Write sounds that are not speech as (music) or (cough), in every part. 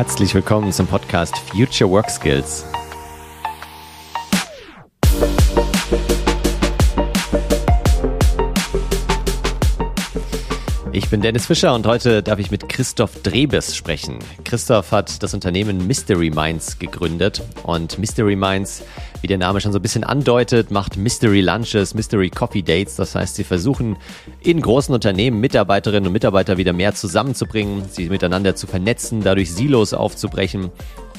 Herzlich willkommen zum Podcast Future Work Skills. Ich bin Dennis Fischer und heute darf ich mit Christoph Drebes sprechen. Christoph hat das Unternehmen Mystery Minds gegründet und Mystery Minds, wie der Name schon so ein bisschen andeutet, macht Mystery Lunches, Mystery Coffee Dates. Das heißt, sie versuchen in großen Unternehmen Mitarbeiterinnen und Mitarbeiter wieder mehr zusammenzubringen, sie miteinander zu vernetzen, dadurch Silos aufzubrechen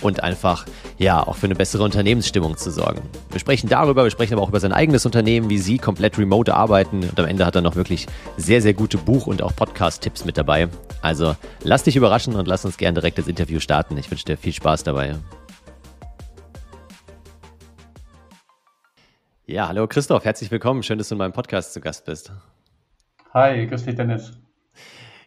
und einfach, ja, auch für eine bessere Unternehmensstimmung zu sorgen. Wir sprechen darüber, wir sprechen aber auch über sein eigenes Unternehmen, wie sie komplett remote arbeiten und am Ende hat er noch wirklich sehr, sehr gute Buch- und auch Podcast-Tipps mit dabei. Also lass dich überraschen und lass uns gerne direkt das Interview starten. Ich wünsche dir viel Spaß dabei. Ja, hallo Christoph, herzlich willkommen. Schön, dass du in meinem Podcast zu Gast bist. Hi, grüß dich, Dennis.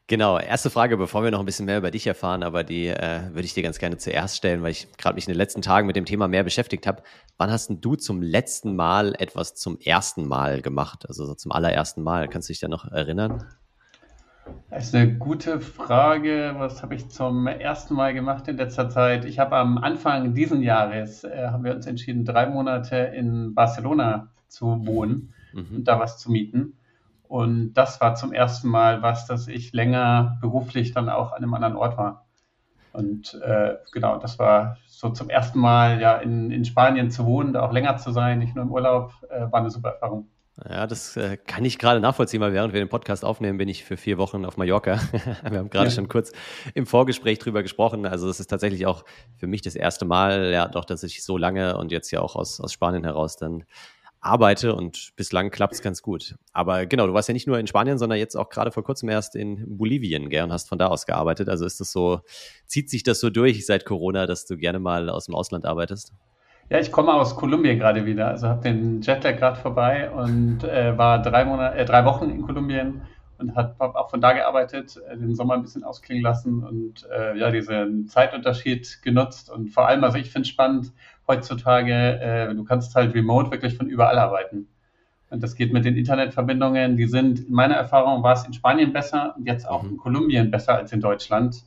Genau, erste Frage, bevor wir noch ein bisschen mehr über dich erfahren, aber die äh, würde ich dir ganz gerne zuerst stellen, weil ich gerade mich in den letzten Tagen mit dem Thema mehr beschäftigt habe. Wann hast denn du zum letzten Mal etwas zum ersten Mal gemacht? Also so zum allerersten Mal. Kannst du dich da noch erinnern? Das ist eine gute Frage. Was habe ich zum ersten Mal gemacht in letzter Zeit? Ich habe am Anfang diesen Jahres, äh, haben wir uns entschieden, drei Monate in Barcelona zu wohnen mhm. und da was zu mieten. Und das war zum ersten Mal was, dass ich länger beruflich dann auch an einem anderen Ort war. Und äh, genau, das war so zum ersten Mal ja in, in Spanien zu wohnen, da auch länger zu sein, nicht nur im Urlaub, äh, war eine super Erfahrung. Ja, das äh, kann ich gerade nachvollziehen, weil während wir den Podcast aufnehmen, bin ich für vier Wochen auf Mallorca. (laughs) wir haben gerade ja. schon kurz im Vorgespräch drüber gesprochen. Also es ist tatsächlich auch für mich das erste Mal, ja doch, dass ich so lange und jetzt ja auch aus, aus Spanien heraus dann arbeite und bislang klappt es ganz gut. Aber genau, du warst ja nicht nur in Spanien, sondern jetzt auch gerade vor kurzem erst in Bolivien, gell, und hast von da aus gearbeitet. Also ist das so, zieht sich das so durch seit Corona, dass du gerne mal aus dem Ausland arbeitest? Ja, ich komme aus Kolumbien gerade wieder. Also habe den Jetlag gerade vorbei und äh, war drei Monate, äh, drei Wochen in Kolumbien und hat auch von da gearbeitet, äh, den Sommer ein bisschen ausklingen lassen und äh, ja, diesen Zeitunterschied genutzt. Und vor allem, also ich finde es spannend, heutzutage, äh, du kannst halt remote wirklich von überall arbeiten. Und das geht mit den Internetverbindungen. Die sind, in meiner Erfahrung, war es in Spanien besser und jetzt auch mhm. in Kolumbien besser als in Deutschland.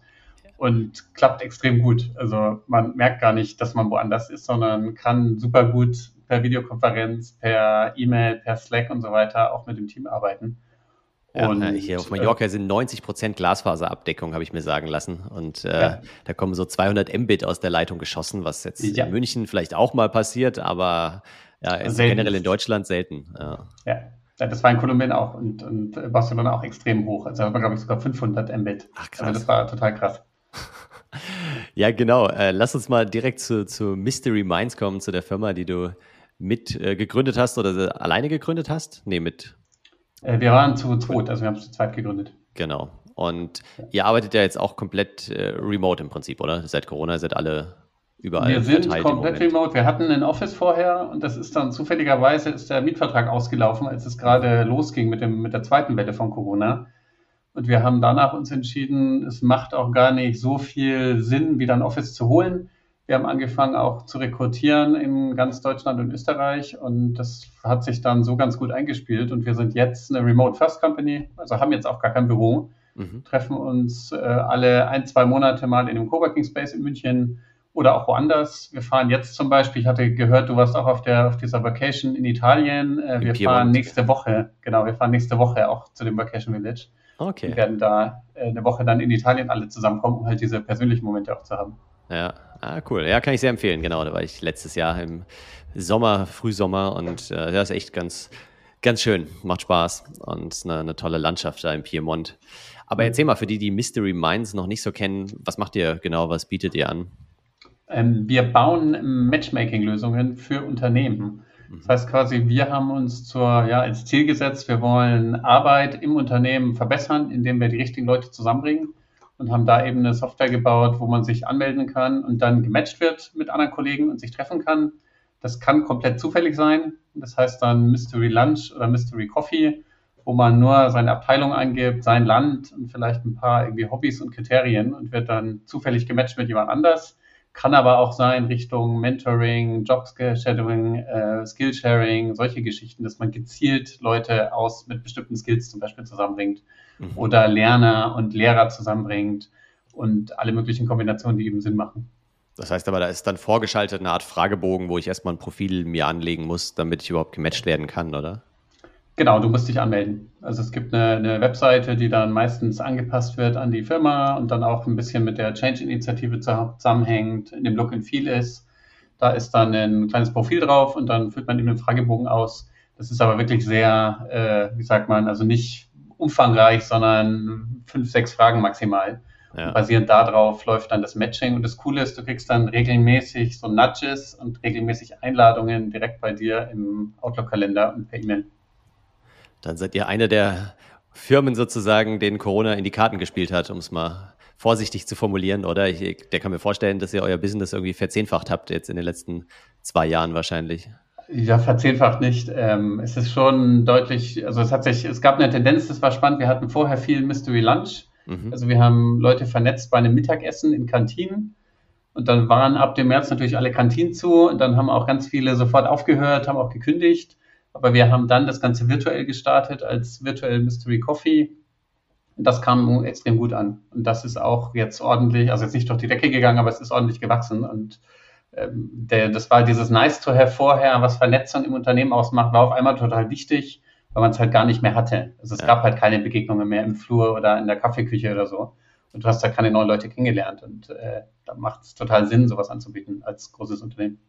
Und klappt extrem gut. Also man merkt gar nicht, dass man woanders ist, sondern kann super gut per Videokonferenz, per E-Mail, per Slack und so weiter auch mit dem Team arbeiten. Ja, und, hier auf Mallorca äh, sind 90 Prozent Glasfaserabdeckung, habe ich mir sagen lassen. Und äh, ja. da kommen so 200 Mbit aus der Leitung geschossen, was jetzt ja. in München vielleicht auch mal passiert, aber generell in Deutschland selten. Ja. ja. das war in Kolumbien auch und, und Barcelona auch extrem hoch. Also da war, glaube ich, sogar 500 Mbit. Ach, krass. Also das war total krass. Ja, genau. Äh, lass uns mal direkt zu, zu Mystery Minds kommen, zu der Firma, die du mit äh, gegründet hast oder alleine gegründet hast? Nee, mit äh, wir waren zu zweit, also wir haben es zu zweit gegründet. Genau. Und ihr arbeitet ja jetzt auch komplett äh, remote im Prinzip, oder? Seit Corona seid alle überall. Wir sind komplett remote. Wir hatten ein Office vorher und das ist dann zufälligerweise ist der Mietvertrag ausgelaufen, als es gerade losging mit, dem, mit der zweiten Welle von Corona. Und wir haben danach uns entschieden, es macht auch gar nicht so viel Sinn, wieder ein Office zu holen. Wir haben angefangen auch zu rekrutieren in ganz Deutschland und Österreich und das hat sich dann so ganz gut eingespielt und wir sind jetzt eine Remote First Company, also haben jetzt auch gar kein Büro, mhm. treffen uns äh, alle ein, zwei Monate mal in einem Coworking Space in München oder auch woanders. Wir fahren jetzt zum Beispiel, ich hatte gehört, du warst auch auf, der, auf dieser Vacation in Italien. Äh, wir fahren nächste Woche, genau, wir fahren nächste Woche auch zu dem Vacation Village. Okay. Wir werden da äh, eine Woche dann in Italien alle zusammenkommen, um halt diese persönlichen Momente auch zu haben. Ja, ah, cool. Ja, kann ich sehr empfehlen. Genau, da war ich letztes Jahr im Sommer, Frühsommer und äh, das ist echt ganz, ganz schön. Macht Spaß und eine, eine tolle Landschaft da im Piemont. Aber erzähl mal, für die, die Mystery Minds noch nicht so kennen, was macht ihr genau, was bietet ihr an? Ähm, wir bauen Matchmaking-Lösungen für Unternehmen. Das heißt quasi, wir haben uns zur, ja, als Ziel gesetzt, wir wollen Arbeit im Unternehmen verbessern, indem wir die richtigen Leute zusammenbringen und haben da eben eine Software gebaut, wo man sich anmelden kann und dann gematcht wird mit anderen Kollegen und sich treffen kann. Das kann komplett zufällig sein. Das heißt dann Mystery Lunch oder Mystery Coffee, wo man nur seine Abteilung angibt, sein Land und vielleicht ein paar irgendwie Hobbys und Kriterien und wird dann zufällig gematcht mit jemand anders. Kann aber auch sein Richtung Mentoring, Jobshadowing, äh, Skillsharing, solche Geschichten, dass man gezielt Leute aus mit bestimmten Skills zum Beispiel zusammenbringt mhm. oder Lerner und Lehrer zusammenbringt und alle möglichen Kombinationen, die eben Sinn machen. Das heißt aber, da ist dann vorgeschaltet eine Art Fragebogen, wo ich erstmal ein Profil mir anlegen muss, damit ich überhaupt gematcht werden kann, oder? Genau, du musst dich anmelden. Also es gibt eine, eine, Webseite, die dann meistens angepasst wird an die Firma und dann auch ein bisschen mit der Change-Initiative zusammenhängt, in dem Look and Feel ist. Da ist dann ein kleines Profil drauf und dann füllt man eben den Fragebogen aus. Das ist aber wirklich sehr, äh, wie sagt man, also nicht umfangreich, sondern fünf, sechs Fragen maximal. Ja. Basierend darauf läuft dann das Matching. Und das Coole ist, du kriegst dann regelmäßig so Nudges und regelmäßig Einladungen direkt bei dir im Outlook-Kalender und per E-Mail. Dann seid ihr eine der Firmen sozusagen, denen Corona in die Karten gespielt hat, um es mal vorsichtig zu formulieren, oder? Ich, der kann mir vorstellen, dass ihr euer Business irgendwie verzehnfacht habt jetzt in den letzten zwei Jahren wahrscheinlich. Ja, verzehnfacht nicht. Ähm, es ist schon deutlich, also es hat sich, es gab eine Tendenz, das war spannend. Wir hatten vorher viel Mystery Lunch. Mhm. Also wir haben Leute vernetzt bei einem Mittagessen in Kantinen. Und dann waren ab dem März natürlich alle Kantinen zu. Und dann haben auch ganz viele sofort aufgehört, haben auch gekündigt. Aber wir haben dann das Ganze virtuell gestartet als virtuell Mystery Coffee. Und das kam extrem gut an. Und das ist auch jetzt ordentlich, also jetzt nicht durch die Decke gegangen, aber es ist ordentlich gewachsen. Und ähm, der, das war dieses Nice to have vorher, was Vernetzung im Unternehmen ausmacht, war auf einmal total wichtig, weil man es halt gar nicht mehr hatte. Also es ja. gab halt keine Begegnungen mehr im Flur oder in der Kaffeeküche oder so. Und du hast da keine neuen Leute kennengelernt. Und äh, da macht es total Sinn, sowas anzubieten als großes Unternehmen.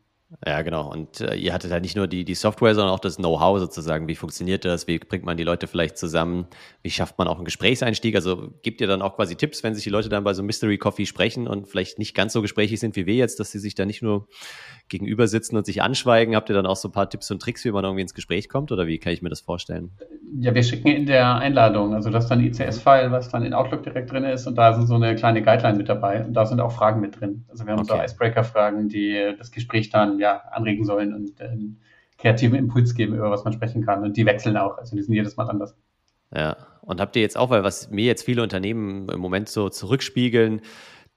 Ja, genau. Und äh, ihr hattet halt nicht nur die, die Software, sondern auch das Know-how sozusagen. Wie funktioniert das? Wie bringt man die Leute vielleicht zusammen? Wie schafft man auch einen Gesprächseinstieg? Also gebt ihr dann auch quasi Tipps, wenn sich die Leute dann bei so Mystery Coffee sprechen und vielleicht nicht ganz so gesprächig sind wie wir jetzt, dass sie sich da nicht nur gegenüber sitzen und sich anschweigen? Habt ihr dann auch so ein paar Tipps und Tricks, wie man irgendwie ins Gespräch kommt? Oder wie kann ich mir das vorstellen? Ja, wir schicken in der Einladung, also das ist dann ICS-File, was dann in Outlook direkt drin ist und da sind so eine kleine Guideline mit dabei und da sind auch Fragen mit drin. Also wir haben okay. so Icebreaker-Fragen, die das Gespräch dann ja anregen sollen und äh, kreativen Impuls geben, über was man sprechen kann. Und die wechseln auch, also die sind jedes Mal anders. Ja, und habt ihr jetzt auch, weil was mir jetzt viele Unternehmen im Moment so zurückspiegeln,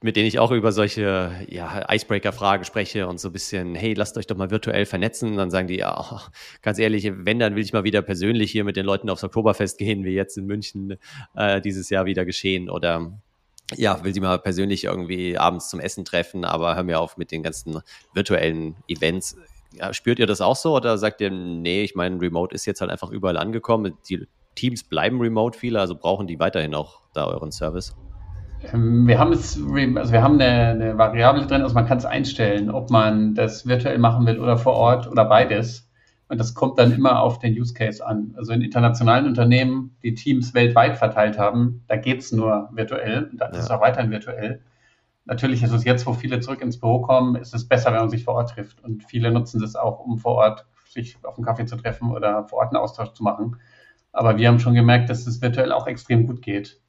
mit denen ich auch über solche ja, Icebreaker-Fragen spreche und so ein bisschen, hey, lasst euch doch mal virtuell vernetzen. Dann sagen die, ja, ganz ehrlich, wenn, dann will ich mal wieder persönlich hier mit den Leuten aufs Oktoberfest gehen, wie jetzt in München äh, dieses Jahr wieder geschehen. Oder ja, will sie mal persönlich irgendwie abends zum Essen treffen, aber hör mir auf mit den ganzen virtuellen Events. Ja, spürt ihr das auch so oder sagt ihr, nee, ich meine, Remote ist jetzt halt einfach überall angekommen. Die Teams bleiben remote viele, also brauchen die weiterhin auch da euren Service? Ähm, wir haben es, also wir haben eine, eine Variable drin, also man kann es einstellen, ob man das virtuell machen will oder vor Ort oder beides. Und das kommt dann immer auf den Use Case an. Also in internationalen Unternehmen, die Teams weltweit verteilt haben, da geht es nur virtuell und da ist es auch weiterhin virtuell. Natürlich ist es jetzt, wo viele zurück ins Büro kommen, ist es besser, wenn man sich vor Ort trifft. Und viele nutzen das auch, um vor Ort sich auf einen Kaffee zu treffen oder vor Ort einen Austausch zu machen. Aber wir haben schon gemerkt, dass es virtuell auch extrem gut geht.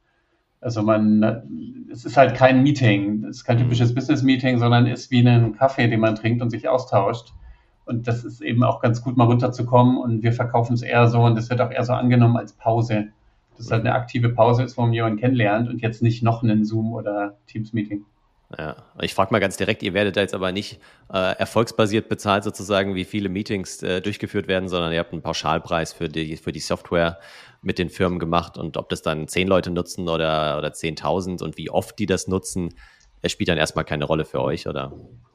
Also man, es ist halt kein Meeting, es ist kein typisches Business-Meeting, sondern ist wie ein Kaffee, den man trinkt und sich austauscht. Und das ist eben auch ganz gut, mal runterzukommen. Und wir verkaufen es eher so und das wird auch eher so angenommen als Pause. Das ist halt eine aktive Pause ist, wo man jemanden kennenlernt und jetzt nicht noch einen Zoom- oder Teams-Meeting. Ja, ich frage mal ganz direkt, ihr werdet da jetzt aber nicht äh, erfolgsbasiert bezahlt sozusagen, wie viele Meetings äh, durchgeführt werden, sondern ihr habt einen Pauschalpreis für die, für die Software mit den Firmen gemacht und ob das dann zehn Leute nutzen oder, oder 10.000 und wie oft die das nutzen, es spielt dann erstmal keine Rolle für euch, oder?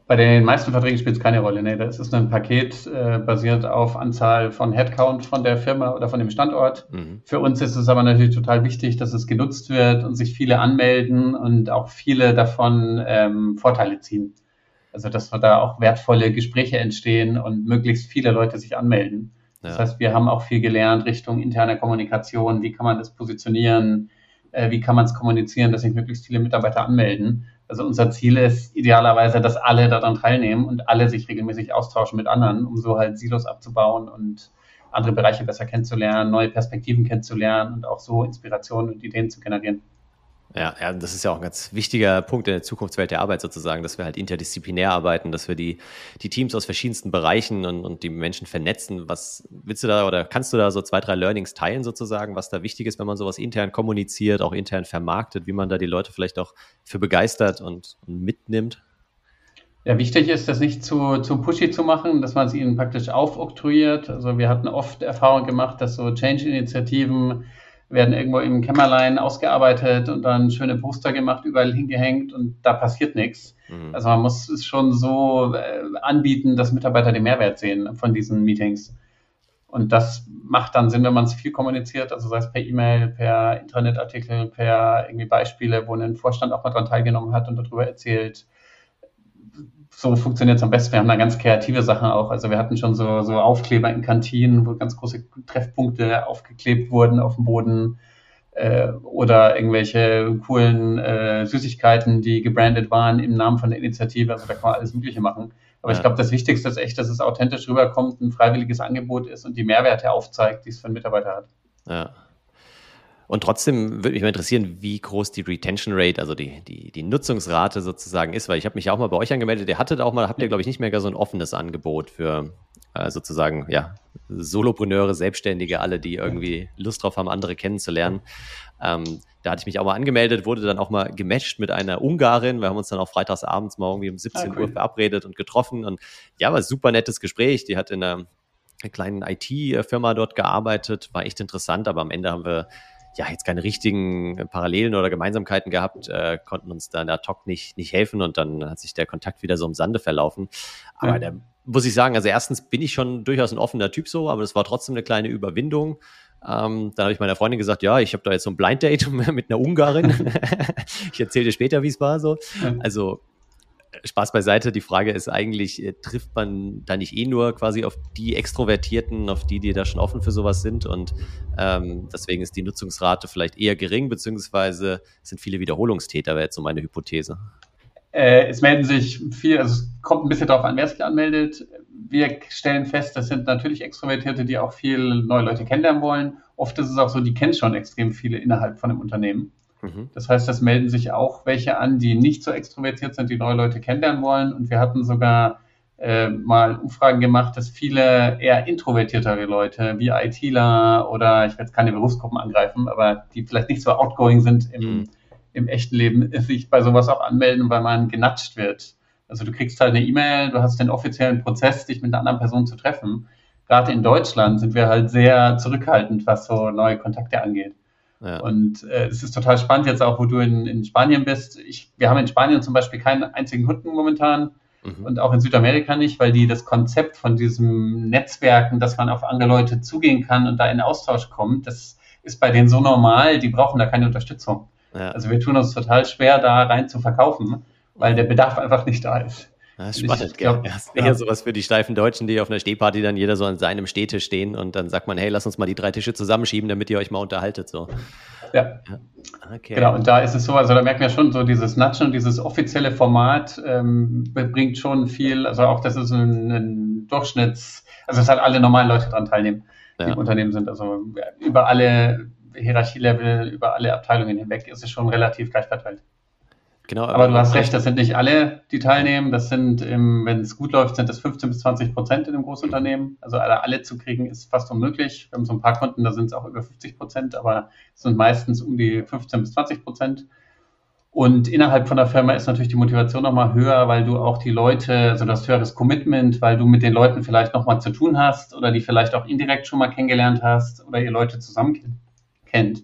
Bei den meisten Verträgen spielt es keine Rolle. Nee, das ist ein Paket äh, basiert auf Anzahl von Headcount von der Firma oder von dem Standort. Mhm. Für uns ist es aber natürlich total wichtig, dass es genutzt wird und sich viele anmelden und auch viele davon ähm, Vorteile ziehen. Also dass da auch wertvolle Gespräche entstehen und möglichst viele Leute sich anmelden. Das ja. heißt, wir haben auch viel gelernt Richtung interne Kommunikation. Wie kann man das positionieren? Äh, wie kann man es kommunizieren, dass sich möglichst viele Mitarbeiter anmelden? Also unser Ziel ist idealerweise, dass alle daran teilnehmen und alle sich regelmäßig austauschen mit anderen, um so halt Silos abzubauen und andere Bereiche besser kennenzulernen, neue Perspektiven kennenzulernen und auch so Inspirationen und Ideen zu generieren. Ja, ja, das ist ja auch ein ganz wichtiger Punkt in der Zukunftswelt der Arbeit sozusagen, dass wir halt interdisziplinär arbeiten, dass wir die, die Teams aus verschiedensten Bereichen und, und die Menschen vernetzen. Was willst du da oder kannst du da so zwei, drei Learnings teilen sozusagen, was da wichtig ist, wenn man sowas intern kommuniziert, auch intern vermarktet, wie man da die Leute vielleicht auch für begeistert und, und mitnimmt? Ja, wichtig ist, das nicht zu, zu pushy zu machen, dass man es ihnen praktisch aufoktroyiert. Also wir hatten oft Erfahrung gemacht, dass so Change-Initiativen werden irgendwo im Kämmerlein ausgearbeitet und dann schöne Poster gemacht, überall hingehängt und da passiert nichts. Mhm. Also man muss es schon so äh, anbieten, dass Mitarbeiter den Mehrwert sehen von diesen Meetings. Und das macht dann Sinn, wenn man es viel kommuniziert, also sei es per E-Mail, per Intranet-Artikel, per irgendwie Beispiele, wo ein Vorstand auch mal dran teilgenommen hat und darüber erzählt. So funktioniert es am besten. Wir haben da ganz kreative Sachen auch. Also wir hatten schon so, so Aufkleber in Kantinen, wo ganz große Treffpunkte aufgeklebt wurden auf dem Boden äh, oder irgendwelche coolen äh, Süßigkeiten, die gebrandet waren im Namen von der Initiative. Also da kann man alles Mögliche machen. Aber ja. ich glaube, das Wichtigste ist echt, dass es authentisch rüberkommt, ein freiwilliges Angebot ist und die Mehrwerte aufzeigt, die es für einen Mitarbeiter hat. Ja. Und trotzdem würde mich mal interessieren, wie groß die Retention Rate, also die, die, die Nutzungsrate sozusagen ist, weil ich habe mich auch mal bei euch angemeldet. Ihr hattet auch mal, habt ihr, glaube ich, nicht mehr so ein offenes Angebot für äh, sozusagen, ja, Solopreneure, Selbstständige, alle, die irgendwie Lust drauf haben, andere kennenzulernen. Ähm, da hatte ich mich auch mal angemeldet, wurde dann auch mal gematcht mit einer Ungarin. Wir haben uns dann auch freitags abends mal irgendwie um 17 ah, cool. Uhr verabredet und getroffen. Und ja, war ein super nettes Gespräch. Die hat in einer, einer kleinen IT-Firma dort gearbeitet, war echt interessant, aber am Ende haben wir ja jetzt keine richtigen Parallelen oder Gemeinsamkeiten gehabt, äh, konnten uns dann ad hoc nicht, nicht helfen und dann hat sich der Kontakt wieder so im Sande verlaufen. Aber ja. der muss ich sagen, also erstens bin ich schon durchaus ein offener Typ so, aber das war trotzdem eine kleine Überwindung. Ähm, dann habe ich meiner Freundin gesagt, ja, ich habe da jetzt so ein Blind Date (laughs) mit einer Ungarin. (laughs) ich erzähle dir später, wie es war so. Also Spaß beiseite. Die Frage ist eigentlich, äh, trifft man da nicht eh nur quasi auf die Extrovertierten, auf die, die da schon offen für sowas sind und ähm, deswegen ist die Nutzungsrate vielleicht eher gering, beziehungsweise sind viele Wiederholungstäter, wäre jetzt so meine Hypothese. Äh, es melden sich viel, also es kommt ein bisschen darauf an, wer sich anmeldet. Wir stellen fest, das sind natürlich Extrovertierte, die auch viel neue Leute kennenlernen wollen. Oft ist es auch so, die kennen schon extrem viele innerhalb von einem Unternehmen. Mhm. Das heißt, es melden sich auch welche an, die nicht so extrovertiert sind, die neue Leute kennenlernen wollen. Und wir hatten sogar äh, mal Umfragen gemacht, dass viele eher introvertiertere Leute wie ITler oder ich werde jetzt keine Berufsgruppen angreifen, aber die vielleicht nicht so outgoing sind im, mhm. im echten Leben, (laughs) sich bei sowas auch anmelden, weil man genatscht wird. Also du kriegst halt eine E-Mail, du hast den offiziellen Prozess, dich mit einer anderen Person zu treffen. Gerade in Deutschland sind wir halt sehr zurückhaltend, was so neue Kontakte angeht. Ja. Und äh, es ist total spannend jetzt auch, wo du in, in Spanien bist. Ich, wir haben in Spanien zum Beispiel keinen einzigen Hunden momentan mhm. und auch in Südamerika nicht, weil die das Konzept von diesem Netzwerken, dass man auf andere Leute zugehen kann und da in Austausch kommt, das ist bei denen so normal, die brauchen da keine Unterstützung. Ja. Also wir tun uns total schwer, da rein zu verkaufen, weil der Bedarf einfach nicht da ist. Das ist spannend, ich, glaub, ja. Eher sowas für die steifen Deutschen, die auf einer Stehparty dann jeder so an seinem Stehtisch stehen und dann sagt man, hey, lass uns mal die drei Tische zusammenschieben, damit ihr euch mal unterhaltet. So. Ja. ja. Okay. Genau, und da ist es so, also da merken wir schon so, dieses Natschen, dieses offizielle Format ähm, bringt schon viel, also auch, dass es ein, ein Durchschnitts, also es hat alle normalen Leute daran teilnehmen, die ja. im Unternehmen sind. Also über alle Hierarchielevel, über alle Abteilungen hinweg ist es schon relativ gleich verteilt. Genau, aber, aber du hast recht, das sind nicht alle, die teilnehmen. Das sind, wenn es gut läuft, sind das 15 bis 20 Prozent in einem Großunternehmen. Also alle, alle zu kriegen ist fast unmöglich. Wir haben so ein paar Kunden, da sind es auch über 50 Prozent, aber es sind meistens um die 15 bis 20 Prozent. Und innerhalb von der Firma ist natürlich die Motivation nochmal höher, weil du auch die Leute, also das höheres Commitment, weil du mit den Leuten vielleicht nochmal zu tun hast oder die vielleicht auch indirekt schon mal kennengelernt hast oder ihr Leute zusammen kennt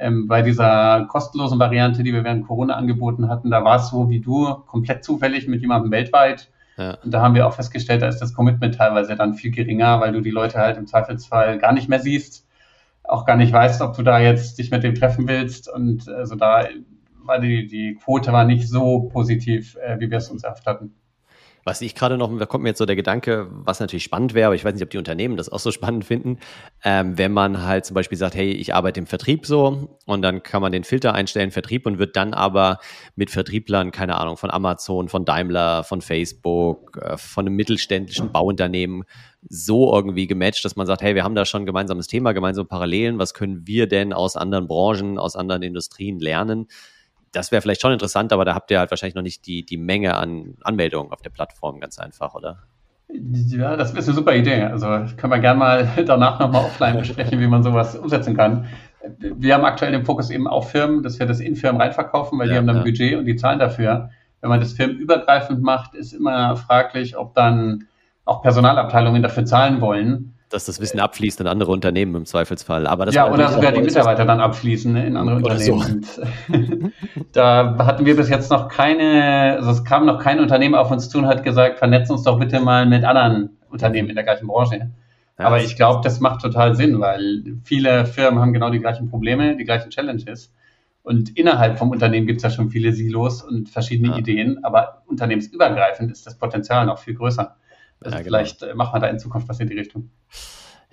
ähm, bei dieser kostenlosen Variante, die wir während Corona angeboten hatten, da war es so wie du, komplett zufällig mit jemandem weltweit. Ja. Und da haben wir auch festgestellt, da ist das Commitment teilweise dann viel geringer, weil du die Leute halt im Zweifelsfall gar nicht mehr siehst, auch gar nicht weißt, ob du da jetzt dich mit dem treffen willst. Und also da war die, die Quote war nicht so positiv, äh, wie wir es uns erhofft hatten. Was ich gerade noch, da kommt mir jetzt so der Gedanke, was natürlich spannend wäre, aber ich weiß nicht, ob die Unternehmen das auch so (laughs) spannend finden, ähm, wenn man halt zum Beispiel sagt, hey, ich arbeite im Vertrieb so und dann kann man den Filter einstellen, Vertrieb und wird dann aber mit Vertrieblern, keine Ahnung, von Amazon, von Daimler, von Facebook, äh, von einem mittelständischen Bauunternehmen so irgendwie gematcht, dass man sagt, hey, wir haben da schon ein gemeinsames Thema, gemeinsame Parallelen, was können wir denn aus anderen Branchen, aus anderen Industrien lernen? Das wäre vielleicht schon interessant, aber da habt ihr halt wahrscheinlich noch nicht die, die Menge an Anmeldungen auf der Plattform ganz einfach, oder? Ja, das ist eine super Idee. Also können wir gerne mal (laughs) danach nochmal offline besprechen, wie man sowas umsetzen kann. Wir haben aktuell den Fokus eben auf Firmen, dass wir das in Firmen reinverkaufen, weil ja, die haben dann ja. Budget und die zahlen dafür. Wenn man das firmenübergreifend macht, ist immer fraglich, ob dann auch Personalabteilungen dafür zahlen wollen. Dass das Wissen abfließt in andere Unternehmen im Zweifelsfall. Aber das ja, oder sogar die Mitarbeiter dann abfließen in andere Unternehmen. So. (laughs) da hatten wir bis jetzt noch keine, also es kam noch kein Unternehmen auf uns zu und hat gesagt, vernetzen uns doch bitte mal mit anderen Unternehmen in der gleichen Branche. Ja, Aber ich glaube, das macht total Sinn, weil viele Firmen haben genau die gleichen Probleme, die gleichen Challenges. Und innerhalb vom Unternehmen gibt es ja schon viele Silos und verschiedene ja. Ideen, aber unternehmensübergreifend ist das Potenzial noch viel größer. Also ja, genau. vielleicht äh, machen wir da in Zukunft was in die Richtung.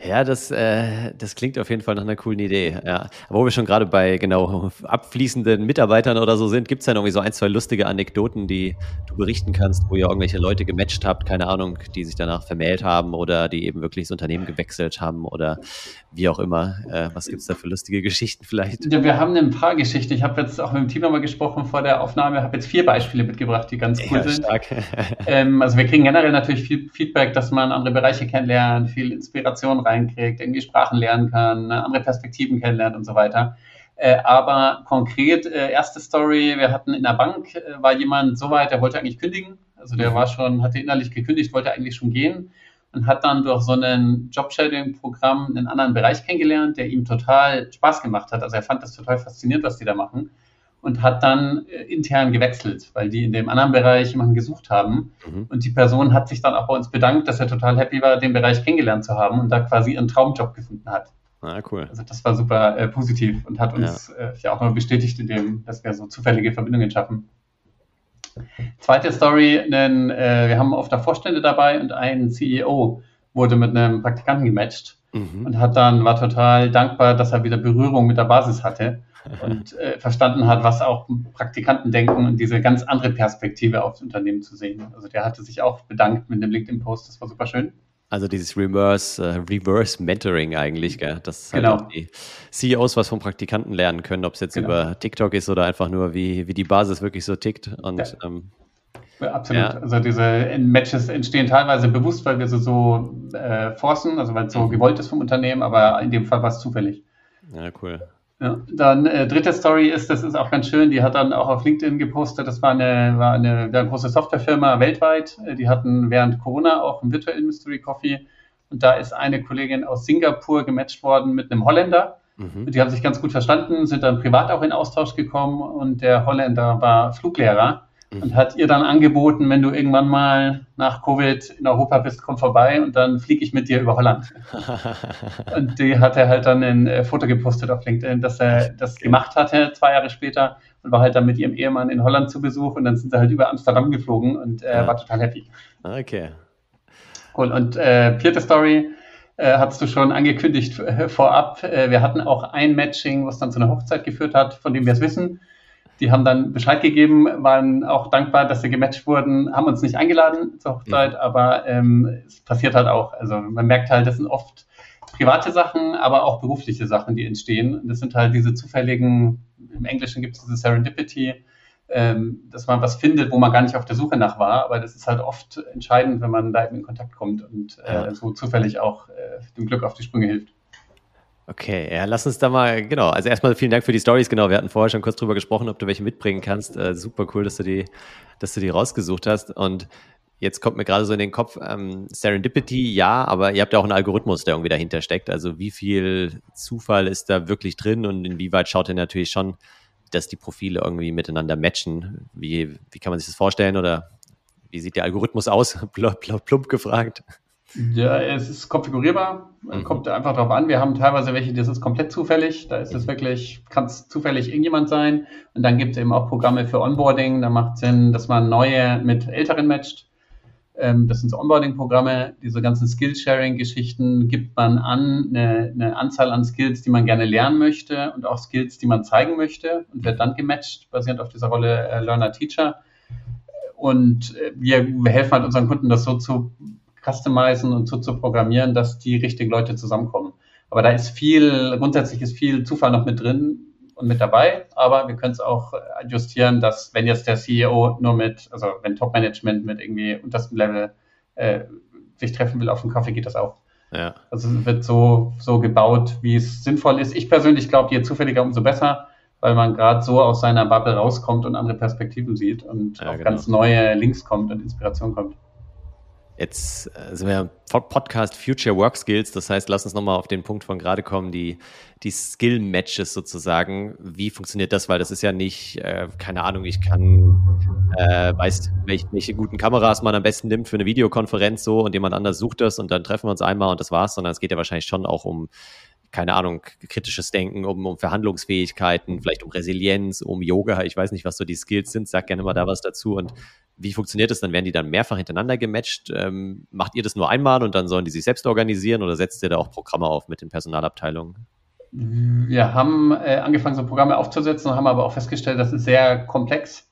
Ja, das, äh, das klingt auf jeden Fall nach einer coolen Idee. Ja. Aber wo wir schon gerade bei genau abfließenden Mitarbeitern oder so sind, gibt es ja irgendwie so ein, zwei lustige Anekdoten, die du berichten kannst, wo ihr irgendwelche Leute gematcht habt, keine Ahnung, die sich danach vermählt haben oder die eben wirklich das Unternehmen gewechselt haben oder wie auch immer. Äh, was gibt es da für lustige Geschichten vielleicht? Ja, wir haben ein paar Geschichten. Ich habe jetzt auch mit dem Team nochmal gesprochen vor der Aufnahme, habe jetzt vier Beispiele mitgebracht, die ganz cool ja, sind. ähm, also wir kriegen generell natürlich viel Feedback, dass man andere Bereiche kennenlernt, viel Inspiration reinkriegt, irgendwie Sprachen lernen kann, ne, andere Perspektiven kennenlernt und so weiter. Äh, aber konkret, äh, erste Story, wir hatten in der Bank, äh, war jemand so weit, der wollte eigentlich kündigen. Also der mhm. war schon, hatte innerlich gekündigt, wollte eigentlich schon gehen und hat dann durch so ein Job-Shadowing-Programm einen anderen Bereich kennengelernt, der ihm total Spaß gemacht hat. Also er fand das total faszinierend, was die da machen und hat dann äh, intern gewechselt, weil die in dem anderen Bereich jemanden gesucht haben. Mhm. Und die Person hat sich dann auch bei uns bedankt, dass er total happy war, den Bereich kennengelernt zu haben und da quasi ihren Traumjob gefunden hat. Ah, cool. Also das war super äh, positiv und hat uns ja. Äh, ja auch noch bestätigt, in dem, dass wir so zufällige Verbindungen schaffen. Zweite Story, denn, äh, wir haben oft da Vorstände dabei und ein CEO wurde mit einem Praktikanten gematcht mhm. und hat dann, war total dankbar, dass er wieder Berührung mit der Basis hatte und äh, verstanden hat, was auch Praktikanten denken und diese ganz andere Perspektive aufs Unternehmen zu sehen. Also der hatte sich auch bedankt mit dem LinkedIn-Post, das war super schön. Also dieses Reverse, uh, Reverse Mentoring eigentlich, gell? dass halt genau. die CEOs was von Praktikanten lernen können, ob es jetzt genau. über TikTok ist oder einfach nur, wie, wie die Basis wirklich so tickt. Und, ja. Ähm, ja, absolut. Ja. Also diese Matches entstehen teilweise bewusst, weil wir sie so äh, forcen, also weil es so mhm. gewollt ist vom Unternehmen, aber in dem Fall war es zufällig. Ja, cool. Ja, dann äh, dritte Story ist, das ist auch ganz schön, die hat dann auch auf LinkedIn gepostet, das war eine, war eine, eine große Softwarefirma weltweit, äh, die hatten während Corona auch einen virtuellen Mystery Coffee und da ist eine Kollegin aus Singapur gematcht worden mit einem Holländer. Mhm. Die haben sich ganz gut verstanden, sind dann privat auch in Austausch gekommen und der Holländer war Fluglehrer. Und hat ihr dann angeboten, wenn du irgendwann mal nach Covid in Europa bist, komm vorbei und dann fliege ich mit dir über Holland. (laughs) und die hat er halt dann ein äh, Foto gepostet auf LinkedIn, dass er das gemacht hatte, zwei Jahre später und war halt dann mit ihrem Ehemann in Holland zu Besuch und dann sind sie halt über Amsterdam geflogen und er ja. war total happy. Okay. Cool. Und äh, vierte Story, äh, hast du schon angekündigt äh, vorab. Äh, wir hatten auch ein Matching, was dann zu einer Hochzeit geführt hat, von dem wir es wissen. Die haben dann Bescheid gegeben, waren auch dankbar, dass sie gematcht wurden, haben uns nicht eingeladen zur Hochzeit, mhm. aber ähm, es passiert halt auch. Also man merkt halt, das sind oft private Sachen, aber auch berufliche Sachen, die entstehen. Das sind halt diese zufälligen, im Englischen gibt es diese Serendipity, ähm, dass man was findet, wo man gar nicht auf der Suche nach war, aber das ist halt oft entscheidend, wenn man da eben in Kontakt kommt und äh, ja. so zufällig auch äh, dem Glück auf die Sprünge hilft. Okay, ja, lass uns da mal, genau. Also erstmal vielen Dank für die Stories. Genau, wir hatten vorher schon kurz drüber gesprochen, ob du welche mitbringen kannst. Äh, super cool, dass du die, dass du die rausgesucht hast. Und jetzt kommt mir gerade so in den Kopf, ähm, Serendipity, ja, aber ihr habt ja auch einen Algorithmus, der irgendwie dahinter steckt. Also wie viel Zufall ist da wirklich drin und inwieweit schaut ihr natürlich schon, dass die Profile irgendwie miteinander matchen? Wie, wie kann man sich das vorstellen oder wie sieht der Algorithmus aus? (laughs) Plump gefragt. Ja, es ist konfigurierbar, mhm. kommt einfach darauf an. Wir haben teilweise welche, das ist komplett zufällig. Da ist es mhm. wirklich, kann es zufällig irgendjemand sein. Und dann gibt es eben auch Programme für Onboarding. Da macht es Sinn, dass man neue mit älteren matcht. Ähm, das sind so Onboarding-Programme. Diese ganzen Skill-Sharing-Geschichten gibt man an, eine, eine, Anzahl an Skills, die man gerne lernen möchte und auch Skills, die man zeigen möchte und wird dann gematcht, basierend auf dieser Rolle äh, Learner-Teacher. Und äh, wir helfen halt unseren Kunden, das so zu customizen und so zu programmieren, dass die richtigen Leute zusammenkommen. Aber da ist viel, grundsätzlich ist viel Zufall noch mit drin und mit dabei, aber wir können es auch adjustieren, dass wenn jetzt der CEO nur mit, also wenn Top-Management mit irgendwie untersten Level äh, sich treffen will auf einen Kaffee, geht das auch. Ja. Also es wird so, so gebaut, wie es sinnvoll ist. Ich persönlich glaube, je zufälliger, umso besser, weil man gerade so aus seiner Bubble rauskommt und andere Perspektiven sieht und ja, auf genau. ganz neue Links kommt und Inspiration kommt. Jetzt äh, sind wir Podcast Future Work Skills. Das heißt, lass uns nochmal auf den Punkt von gerade kommen, die, die Skill-Matches sozusagen. Wie funktioniert das? Weil das ist ja nicht, äh, keine Ahnung, ich kann, äh, weiß, welche, welche guten Kameras man am besten nimmt für eine Videokonferenz so und jemand anders sucht das und dann treffen wir uns einmal und das war's, sondern es geht ja wahrscheinlich schon auch um keine Ahnung, kritisches Denken, um, um Verhandlungsfähigkeiten, vielleicht um Resilienz, um Yoga. Ich weiß nicht, was so die Skills sind. Sag gerne mal da was dazu. Und wie funktioniert das dann? Werden die dann mehrfach hintereinander gematcht? Ähm, macht ihr das nur einmal und dann sollen die sich selbst organisieren oder setzt ihr da auch Programme auf mit den Personalabteilungen? Wir haben äh, angefangen, so Programme aufzusetzen, haben aber auch festgestellt, das ist sehr komplex.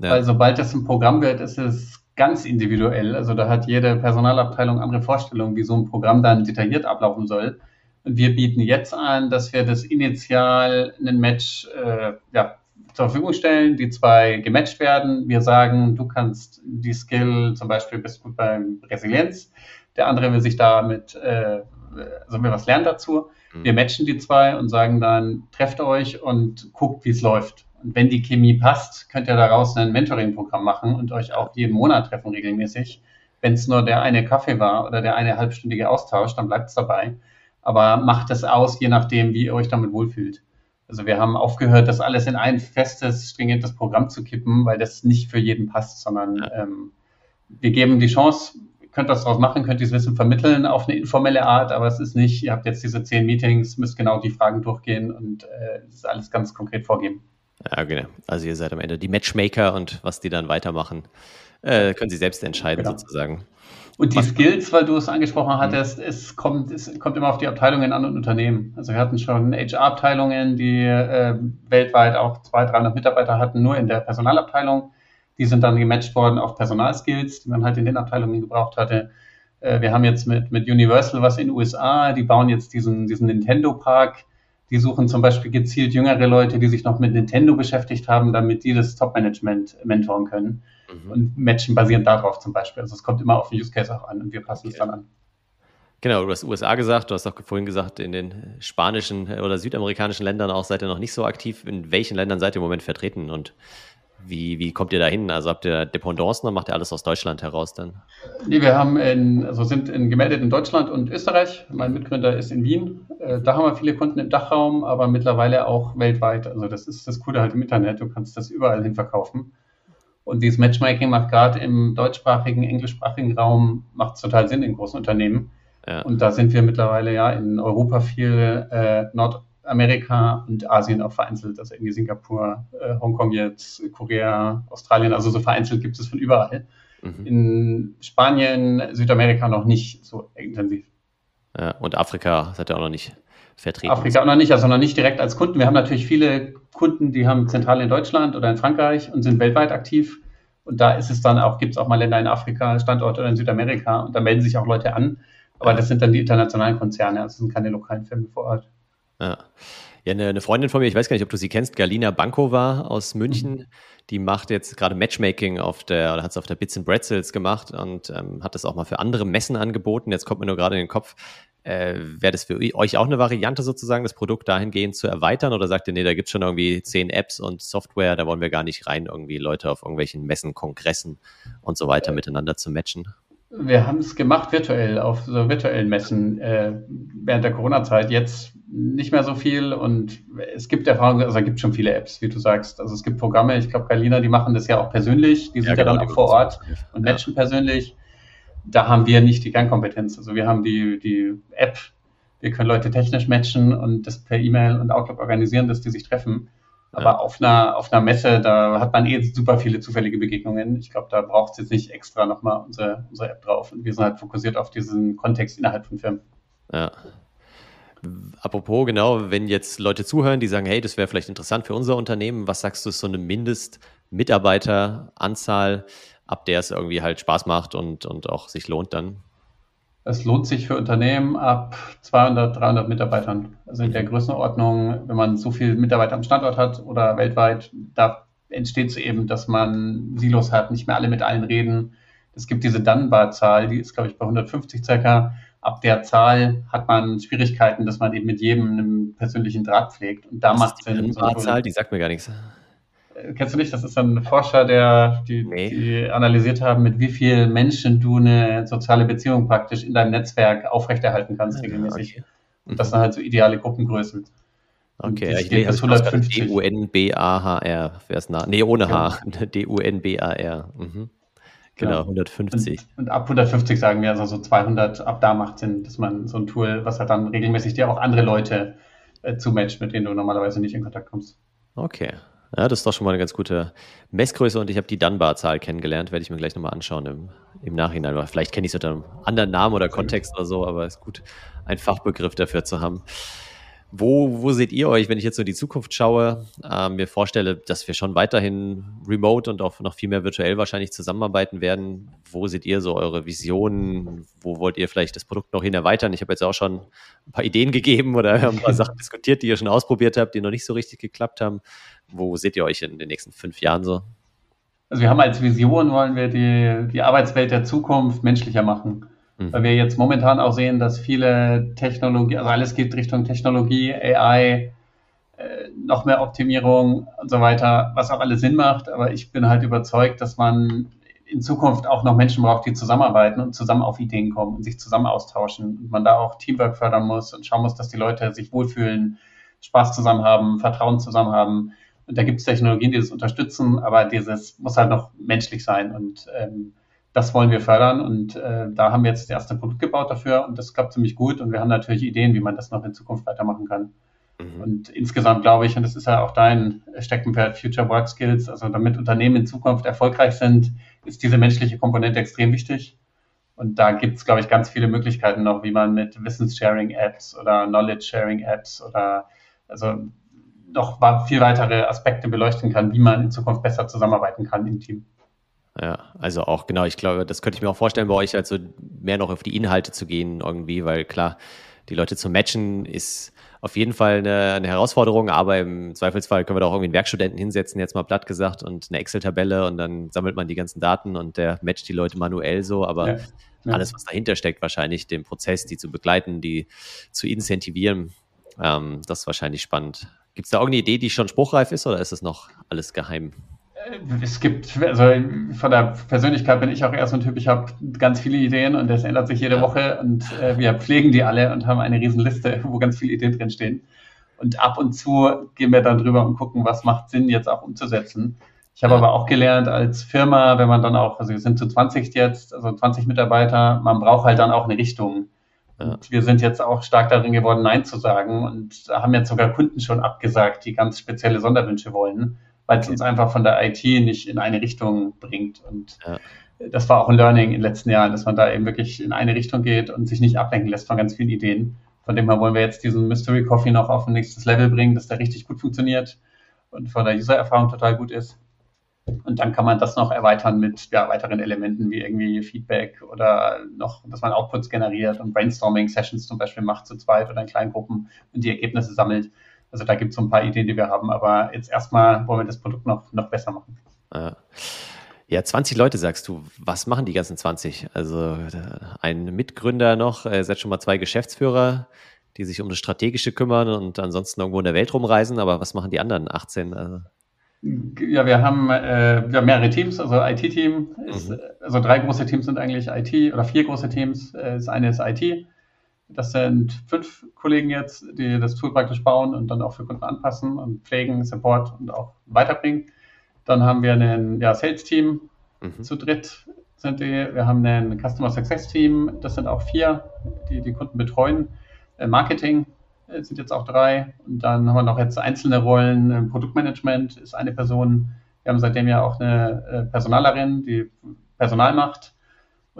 Ja. Weil sobald das ein Programm wird, ist es ganz individuell. Also da hat jede Personalabteilung andere Vorstellungen, wie so ein Programm dann detailliert ablaufen soll. Und wir bieten jetzt an, dass wir das initial einen Match äh, ja, zur Verfügung stellen, die zwei gematcht werden. Wir sagen, du kannst die Skill, zum Beispiel bist gut beim Resilienz, der andere will sich damit, äh, also wir was lernen dazu. Mhm. Wir matchen die zwei und sagen dann, trefft euch und guckt, wie es läuft. Und wenn die Chemie passt, könnt ihr daraus ein Mentoring-Programm machen und euch auch jeden Monat treffen regelmäßig. Wenn es nur der eine Kaffee war oder der eine halbstündige Austausch, dann bleibt es dabei aber macht es aus, je nachdem, wie ihr euch damit wohlfühlt. Also wir haben aufgehört, das alles in ein festes, stringentes Programm zu kippen, weil das nicht für jeden passt, sondern ähm, wir geben die Chance, könnt das draus machen, könnt dieses Wissen vermitteln auf eine informelle Art, aber es ist nicht, ihr habt jetzt diese zehn Meetings, müsst genau die Fragen durchgehen und äh, ist alles ganz konkret vorgeben. Ja, genau. Also ihr seid am Ende die Matchmaker und was die dann weitermachen, äh, können sie selbst entscheiden genau. sozusagen. Und die Skills, weil du es angesprochen mhm. hattest, es kommt, es kommt immer auf die Abteilungen an und Unternehmen. Also wir hatten schon HR-Abteilungen, die äh, weltweit auch 200, 300 Mitarbeiter hatten, nur in der Personalabteilung. Die sind dann gematcht worden auf Personalskills, die man halt in den Abteilungen gebraucht hatte. Äh, wir haben jetzt mit, mit Universal was in den USA, die bauen jetzt diesen, diesen Nintendo-Park. Die suchen zum Beispiel gezielt jüngere Leute, die sich noch mit Nintendo beschäftigt haben, damit die das Top-Management mentoren können mhm. und matchen basierend darauf zum Beispiel. Also es kommt immer auf den Use Case auch an und wir passen okay. es dann an. Genau, du hast USA gesagt, du hast auch vorhin gesagt, in den spanischen oder südamerikanischen Ländern auch seid ihr noch nicht so aktiv. In welchen Ländern seid ihr im Moment vertreten und wie, wie kommt ihr da hin? Also habt ihr Dependancen oder macht ihr alles aus Deutschland heraus dann? Nee, wir haben in, also sind in, gemeldet in Deutschland und Österreich. Mein Mitgründer ist in Wien. Äh, da haben wir viele Kunden im Dachraum, aber mittlerweile auch weltweit. Also das ist das Coole halt im Internet. Du kannst das überall hin verkaufen. Und dieses Matchmaking macht gerade im deutschsprachigen, englischsprachigen Raum macht total Sinn in großen Unternehmen. Ja. Und da sind wir mittlerweile ja in Europa viel, äh, Nordamerika und Asien auch vereinzelt, also irgendwie Singapur, äh, Hongkong jetzt, Korea, Australien, also so vereinzelt gibt es von überall. Mhm. In Spanien, Südamerika noch nicht so intensiv. Ja, und Afrika seid ihr auch noch nicht vertreten? Afrika auch noch nicht, also noch nicht direkt als Kunden. Wir haben natürlich viele Kunden, die haben zentral in Deutschland oder in Frankreich und sind weltweit aktiv. Und da ist es dann auch, gibt es auch mal Länder in Afrika, Standorte oder in Südamerika und da melden sich auch Leute an. Aber das sind dann die internationalen Konzerne, also sind keine lokalen Firmen vor Ort. Ja. Ja, eine, eine, Freundin von mir, ich weiß gar nicht, ob du sie kennst, Galina Bankova aus München, mhm. die macht jetzt gerade Matchmaking auf der, oder hat es auf der Bits and Bretzels gemacht und ähm, hat das auch mal für andere Messen angeboten. Jetzt kommt mir nur gerade in den Kopf, äh, Wäre das für euch auch eine Variante sozusagen, das Produkt dahingehend zu erweitern oder sagt ihr, nee, da gibt es schon irgendwie zehn Apps und Software, da wollen wir gar nicht rein, irgendwie Leute auf irgendwelchen Messen, Kongressen und so weiter miteinander zu matchen? Wir haben es gemacht virtuell, auf so virtuellen Messen äh, während der Corona-Zeit. Jetzt nicht mehr so viel und es gibt Erfahrungen, also es gibt schon viele Apps, wie du sagst. Also es gibt Programme, ich glaube, Galina, die machen das ja auch persönlich, die sind ja, genau, ja dann auch vor Ort und matchen ja. persönlich da haben wir nicht die Kernkompetenz. Also wir haben die, die App, wir können Leute technisch matchen und das per E-Mail und Outlook organisieren, dass die sich treffen. Aber ja. auf, einer, auf einer Messe, da hat man eh super viele zufällige Begegnungen. Ich glaube, da braucht es jetzt nicht extra nochmal unsere, unsere App drauf. Und wir sind halt fokussiert auf diesen Kontext innerhalb von Firmen. Ja. Apropos, genau, wenn jetzt Leute zuhören, die sagen, hey, das wäre vielleicht interessant für unser Unternehmen, was sagst du, ist so eine Mindestmitarbeiteranzahl, ab der es irgendwie halt Spaß macht und, und auch sich lohnt dann? Es lohnt sich für Unternehmen ab 200, 300 Mitarbeitern. Also in der. Größenordnung, wenn man so viele Mitarbeiter am Standort hat oder weltweit, da entsteht es eben, dass man Silos hat, nicht mehr alle mit allen reden. Es gibt diese Dunbar-Zahl, die ist, glaube ich, bei 150 circa. Ab der Zahl hat man Schwierigkeiten, dass man eben mit jedem einen persönlichen Draht pflegt. Und da macht es Dunbar-Zahl, die sagt mir gar nichts. kennst du nicht? Das ist ein Forscher, der die, nee. die analysiert haben, mit wie vielen Menschen du eine soziale Beziehung praktisch in deinem Netzwerk aufrechterhalten kannst ah, regelmäßig. Okay. Und das sind halt so ideale Gruppengrößen. Okay, ich lese 150. D-U-N-B-A-H-R. Wer ist nah? Nee, ohne H. (laughs) D-U-N-B-A-R. Mhm. Genau. 150. Und, und, ab 150 sagen wir, also so 200, ab da macht Sinn, dass man so ein Tool, was halt dann regelmäßig dir auch andere Leute äh, zumatcht, mit denen du normalerweise nicht in Kontakt kommst. Okay. Ja, das ist doch schon mal eine ganz gute Messgröße und ich habe die Dunbar-Zahl kennengelernt, werde ich mir gleich nochmal anschauen im, im Nachhinein. Vielleicht kenne ich es unter einem anderen Namen oder Kontext oder so, aber es ist gut, einen Fachbegriff dafür zu haben. Wo, wo seht ihr euch, wenn ich jetzt so in die Zukunft schaue, äh, mir vorstelle, dass wir schon weiterhin remote und auch noch viel mehr virtuell wahrscheinlich zusammenarbeiten werden? Wo seht ihr so eure Visionen? Wo wollt ihr vielleicht das Produkt noch hin erweitern? Ich habe jetzt auch schon ein paar Ideen gegeben oder ein paar (laughs) Sachen diskutiert, die ihr schon ausprobiert habt, die noch nicht so richtig geklappt haben. Wo seht ihr euch in den nächsten fünf Jahren so? Also wir haben als Vision, wollen wir die, die Arbeitswelt der Zukunft menschlicher machen. Mhm. Weil wir jetzt momentan auch sehen, dass viele Technologie, also alles geht Richtung Technologie, AI, äh, noch mehr Optimierung und so weiter, was auch alles Sinn macht. Aber ich bin halt überzeugt, dass man in Zukunft auch noch Menschen braucht, die zusammenarbeiten und zusammen auf Ideen kommen und sich zusammen austauschen. Und man da auch Teamwork fördern muss und schauen muss, dass die Leute sich wohlfühlen, Spaß zusammen haben, Vertrauen zusammen haben. Und da gibt es Technologien, die das unterstützen, aber dieses muss halt noch menschlich sein. Und ähm, das wollen wir fördern und äh, da haben wir jetzt das erste Produkt gebaut dafür und das klappt ziemlich gut und wir haben natürlich Ideen, wie man das noch in Zukunft weitermachen kann. Mhm. Und insgesamt glaube ich, und das ist ja auch dein Steckenpferd Future Work Skills, also damit Unternehmen in Zukunft erfolgreich sind, ist diese menschliche Komponente extrem wichtig. Und da gibt es, glaube ich, ganz viele Möglichkeiten noch, wie man mit Wissenssharing-Apps oder Knowledge-Sharing-Apps oder also noch viel weitere Aspekte beleuchten kann, wie man in Zukunft besser zusammenarbeiten kann im Team. Ja, also auch genau, ich glaube, das könnte ich mir auch vorstellen, bei euch also mehr noch auf die Inhalte zu gehen irgendwie, weil klar, die Leute zu matchen ist auf jeden Fall eine, eine Herausforderung, aber im Zweifelsfall können wir da auch irgendwie einen Werkstudenten hinsetzen, jetzt mal platt gesagt, und eine Excel-Tabelle und dann sammelt man die ganzen Daten und der matcht die Leute manuell so, aber ja, ja. alles, was dahinter steckt, wahrscheinlich den Prozess, die zu begleiten, die zu incentivieren, ähm, das ist wahrscheinlich spannend. Gibt es da irgendeine Idee, die schon spruchreif ist oder ist es noch alles geheim? Es gibt, also von der Persönlichkeit bin ich auch eher so ein Typ, ich habe ganz viele Ideen und das ändert sich jede ja. Woche und äh, wir pflegen die alle und haben eine riesen Liste, wo ganz viele Ideen drinstehen. Und ab und zu gehen wir dann drüber und gucken, was macht Sinn jetzt auch umzusetzen. Ich habe ja. aber auch gelernt als Firma, wenn man dann auch, also wir sind zu 20 jetzt, also 20 Mitarbeiter, man braucht halt dann auch eine Richtung. Ja. Wir sind jetzt auch stark darin geworden, Nein zu sagen und haben jetzt sogar Kunden schon abgesagt, die ganz spezielle Sonderwünsche wollen weil es uns einfach von der IT nicht in eine Richtung bringt. Und ja. das war auch ein Learning in den letzten Jahren, dass man da eben wirklich in eine Richtung geht und sich nicht ablenken lässt von ganz vielen Ideen. Von dem her wollen wir jetzt diesen Mystery Coffee noch auf ein nächstes Level bringen, dass der richtig gut funktioniert und von der User-Erfahrung total gut ist. Und dann kann man das noch erweitern mit ja, weiteren Elementen wie irgendwie Feedback oder noch, dass man Outputs generiert und Brainstorming-Sessions zum Beispiel macht zu zweit oder in kleinen Gruppen und die Ergebnisse sammelt. Also da gibt es so ein paar Ideen, die wir haben, aber jetzt erstmal wollen wir das Produkt noch, noch besser machen. Ja. 20 Leute sagst du. Was machen die ganzen 20? Also ein Mitgründer noch, ihr seid schon mal zwei Geschäftsführer, die sich um das Strategische kümmern und ansonsten irgendwo in der Welt rumreisen, aber was machen die anderen 18? Also ja, wir haben, äh, wir haben mehrere Teams, also IT-Team, mhm. also drei große Teams sind eigentlich IT oder vier große Teams. Äh, das eine ist IT, das sind fünf Kollegen jetzt, die das Tool praktisch bauen und dann auch für Kunden anpassen und pflegen, Support und auch weiterbringen. Dann haben wir ein ja, Sales-Team, mhm. zu dritt sind die. Wir haben ein Customer Success-Team, das sind auch vier, die die Kunden betreuen. Äh, Marketing äh, sind jetzt auch drei. Und dann haben wir noch jetzt einzelne Rollen. Produktmanagement ist eine Person. Wir haben seitdem ja auch eine äh, Personalerin, die Personal macht.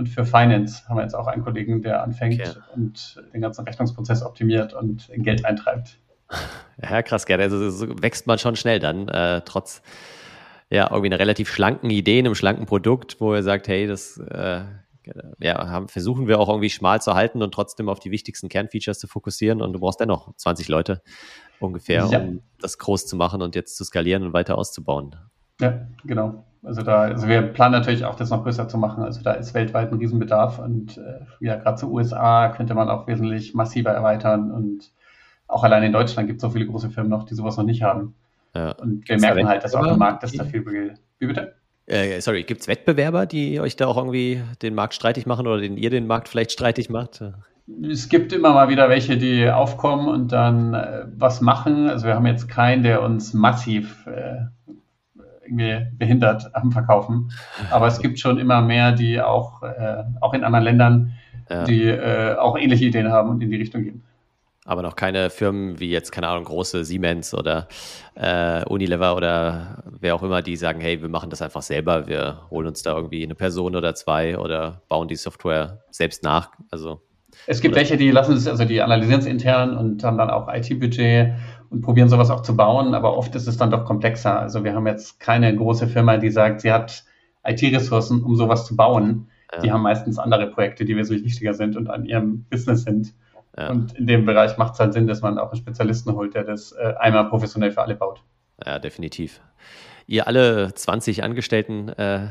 Und für Finance haben wir jetzt auch einen Kollegen, der anfängt okay. und den ganzen Rechnungsprozess optimiert und Geld eintreibt. (laughs) Ja, krass, gerne. Also so wächst man schon schnell dann, äh, trotz ja, irgendwie einer relativ schlanken Idee, einem schlanken Produkt, wo er sagt, hey, das äh, ja, haben, versuchen wir auch irgendwie schmal zu halten und trotzdem auf die wichtigsten Kernfeatures zu fokussieren. Und du brauchst dennoch 20 Leute ungefähr, ja. um das groß zu machen und jetzt zu skalieren und weiter auszubauen. Ja, genau. Also da, also wir planen natürlich auch, das noch größer zu machen. Also da ist weltweit ein Riesenbedarf und äh, ja, gerade zu USA könnte man auch wesentlich massiver erweitern und auch allein in Deutschland gibt es so viele große Firmen noch, die sowas noch nicht haben. Ja. Und wir merken halt, dass auch im Markt dass da viel Wie bitte? Äh, sorry, gibt es Wettbewerber, die euch da auch irgendwie den Markt streitig machen oder den ihr den Markt vielleicht streitig macht? Es gibt immer mal wieder welche, die aufkommen und dann äh, was machen. Also wir haben jetzt keinen, der uns massiv äh, irgendwie behindert am Verkaufen. Aber es gibt schon immer mehr, die auch, äh, auch in anderen Ländern, ja. die äh, auch ähnliche Ideen haben und in die Richtung gehen. Aber noch keine Firmen wie jetzt, keine Ahnung, große Siemens oder äh, Unilever oder wer auch immer, die sagen, hey, wir machen das einfach selber, wir holen uns da irgendwie eine Person oder zwei oder bauen die Software selbst nach. Also es gibt welche, die lassen es, also die analysieren es intern und haben dann auch IT-Budget und probieren sowas auch zu bauen, aber oft ist es dann doch komplexer. Also wir haben jetzt keine große Firma, die sagt, sie hat IT-Ressourcen, um sowas zu bauen. Ja. Die haben meistens andere Projekte, die wesentlich wichtiger sind und an ihrem Business sind. Ja. Und in dem Bereich macht es halt Sinn, dass man auch einen Spezialisten holt, der das äh, einmal professionell für alle baut. Ja, definitiv. Ihr alle 20 Angestellten äh,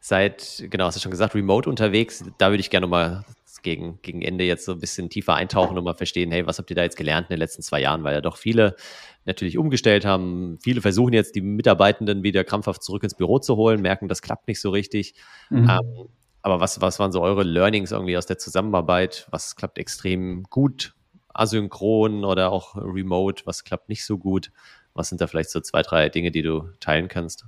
seid, genau, hast du schon gesagt, remote unterwegs. Da würde ich gerne mal gegen, gegen Ende jetzt so ein bisschen tiefer eintauchen und mal verstehen, hey, was habt ihr da jetzt gelernt in den letzten zwei Jahren? Weil ja doch viele natürlich umgestellt haben. Viele versuchen jetzt, die Mitarbeitenden wieder krampfhaft zurück ins Büro zu holen, merken, das klappt nicht so richtig. Mhm. Ähm, aber was, was waren so eure Learnings irgendwie aus der Zusammenarbeit? Was klappt extrem gut, asynchron oder auch remote? Was klappt nicht so gut? Was sind da vielleicht so zwei, drei Dinge, die du teilen kannst?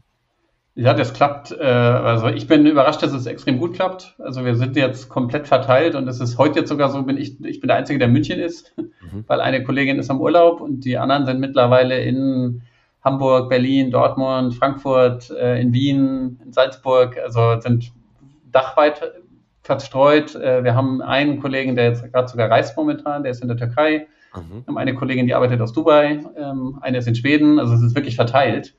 Ja, das klappt. Äh, also ich bin überrascht, dass es extrem gut klappt. Also wir sind jetzt komplett verteilt und es ist heute jetzt sogar so, bin ich, ich bin der Einzige, der in München ist, mhm. weil eine Kollegin ist am Urlaub und die anderen sind mittlerweile in Hamburg, Berlin, Dortmund, Frankfurt, äh, in Wien, in Salzburg, also sind dachweit verstreut. Äh, wir haben einen Kollegen, der jetzt gerade sogar reist momentan, der ist in der Türkei. Mhm. Wir haben eine Kollegin, die arbeitet aus Dubai, ähm, eine ist in Schweden, also es ist wirklich verteilt.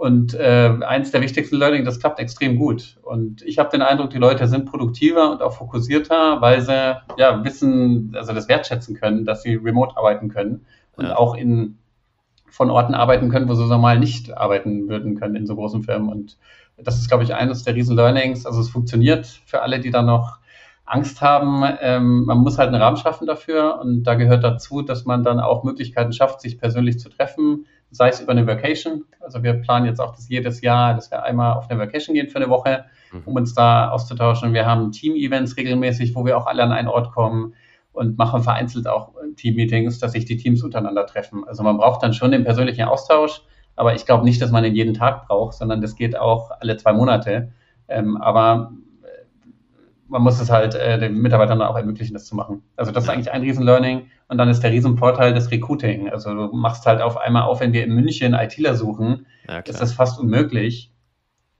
Und äh, eins der wichtigsten Learning, das klappt extrem gut. Und ich habe den Eindruck, die Leute sind produktiver und auch fokussierter, weil sie ja wissen, also das wertschätzen können, dass sie remote arbeiten können und ja. auch in von Orten arbeiten können, wo sie normal nicht arbeiten würden können in so großen Firmen. Und das ist, glaube ich, eines der riesen Learnings. Also es funktioniert für alle, die da noch Angst haben. Ähm, man muss halt einen Rahmen schaffen dafür und da gehört dazu, dass man dann auch Möglichkeiten schafft, sich persönlich zu treffen, sei es über eine Vacation. Also wir planen jetzt auch das jedes Jahr, dass wir einmal auf eine Vacation gehen für eine Woche, mhm. um uns da auszutauschen. Wir haben Team-Events regelmäßig, wo wir auch alle an einen Ort kommen und machen vereinzelt auch Team-Meetings, dass sich die Teams untereinander treffen. Also man braucht dann schon den persönlichen Austausch, aber ich glaube nicht, dass man ihn jeden Tag braucht, sondern das geht auch alle zwei Monate. Ähm, aber man muss es halt äh, den Mitarbeitern auch ermöglichen, das zu machen. Also das ist eigentlich ein Riesen-Learning. Und dann ist der Riesenvorteil des Recruiting. Also du machst halt auf einmal auf, wenn wir in München ITler suchen, ja, ist das fast unmöglich.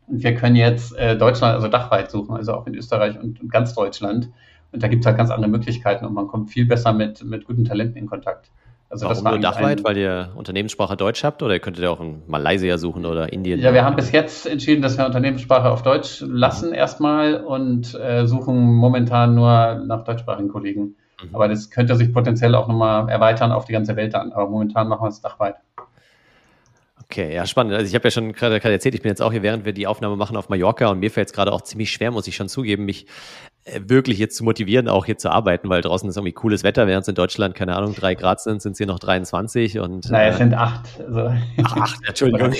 Und wir können jetzt äh, Deutschland, also dachweit suchen, also auch in Österreich und, und ganz Deutschland. Und da gibt es halt ganz andere Möglichkeiten und man kommt viel besser mit, mit guten Talenten in Kontakt. Also Warum das war nur dachweit, weil ihr Unternehmenssprache Deutsch habt oder ihr könntet ja auch in Malaysia suchen oder Indien? Ja, wir haben bis jetzt entschieden, dass wir Unternehmenssprache auf Deutsch lassen mhm. erstmal und äh, suchen momentan nur nach deutschsprachigen Kollegen. Mhm. Aber das könnte sich potenziell auch nochmal erweitern auf die ganze Welt an. Aber momentan machen wir es dachweit. Okay, ja, spannend. Also ich habe ja schon gerade erzählt, ich bin jetzt auch hier, während wir die Aufnahme machen auf Mallorca und mir fällt es gerade auch ziemlich schwer, muss ich schon zugeben, mich wirklich jetzt zu motivieren, auch hier zu arbeiten, weil draußen ist irgendwie cooles Wetter, während es in Deutschland, keine Ahnung, drei Grad sind, sind es hier noch 23 und. Naja, es äh, sind acht. Also. Ach, acht, Entschuldigung. (laughs)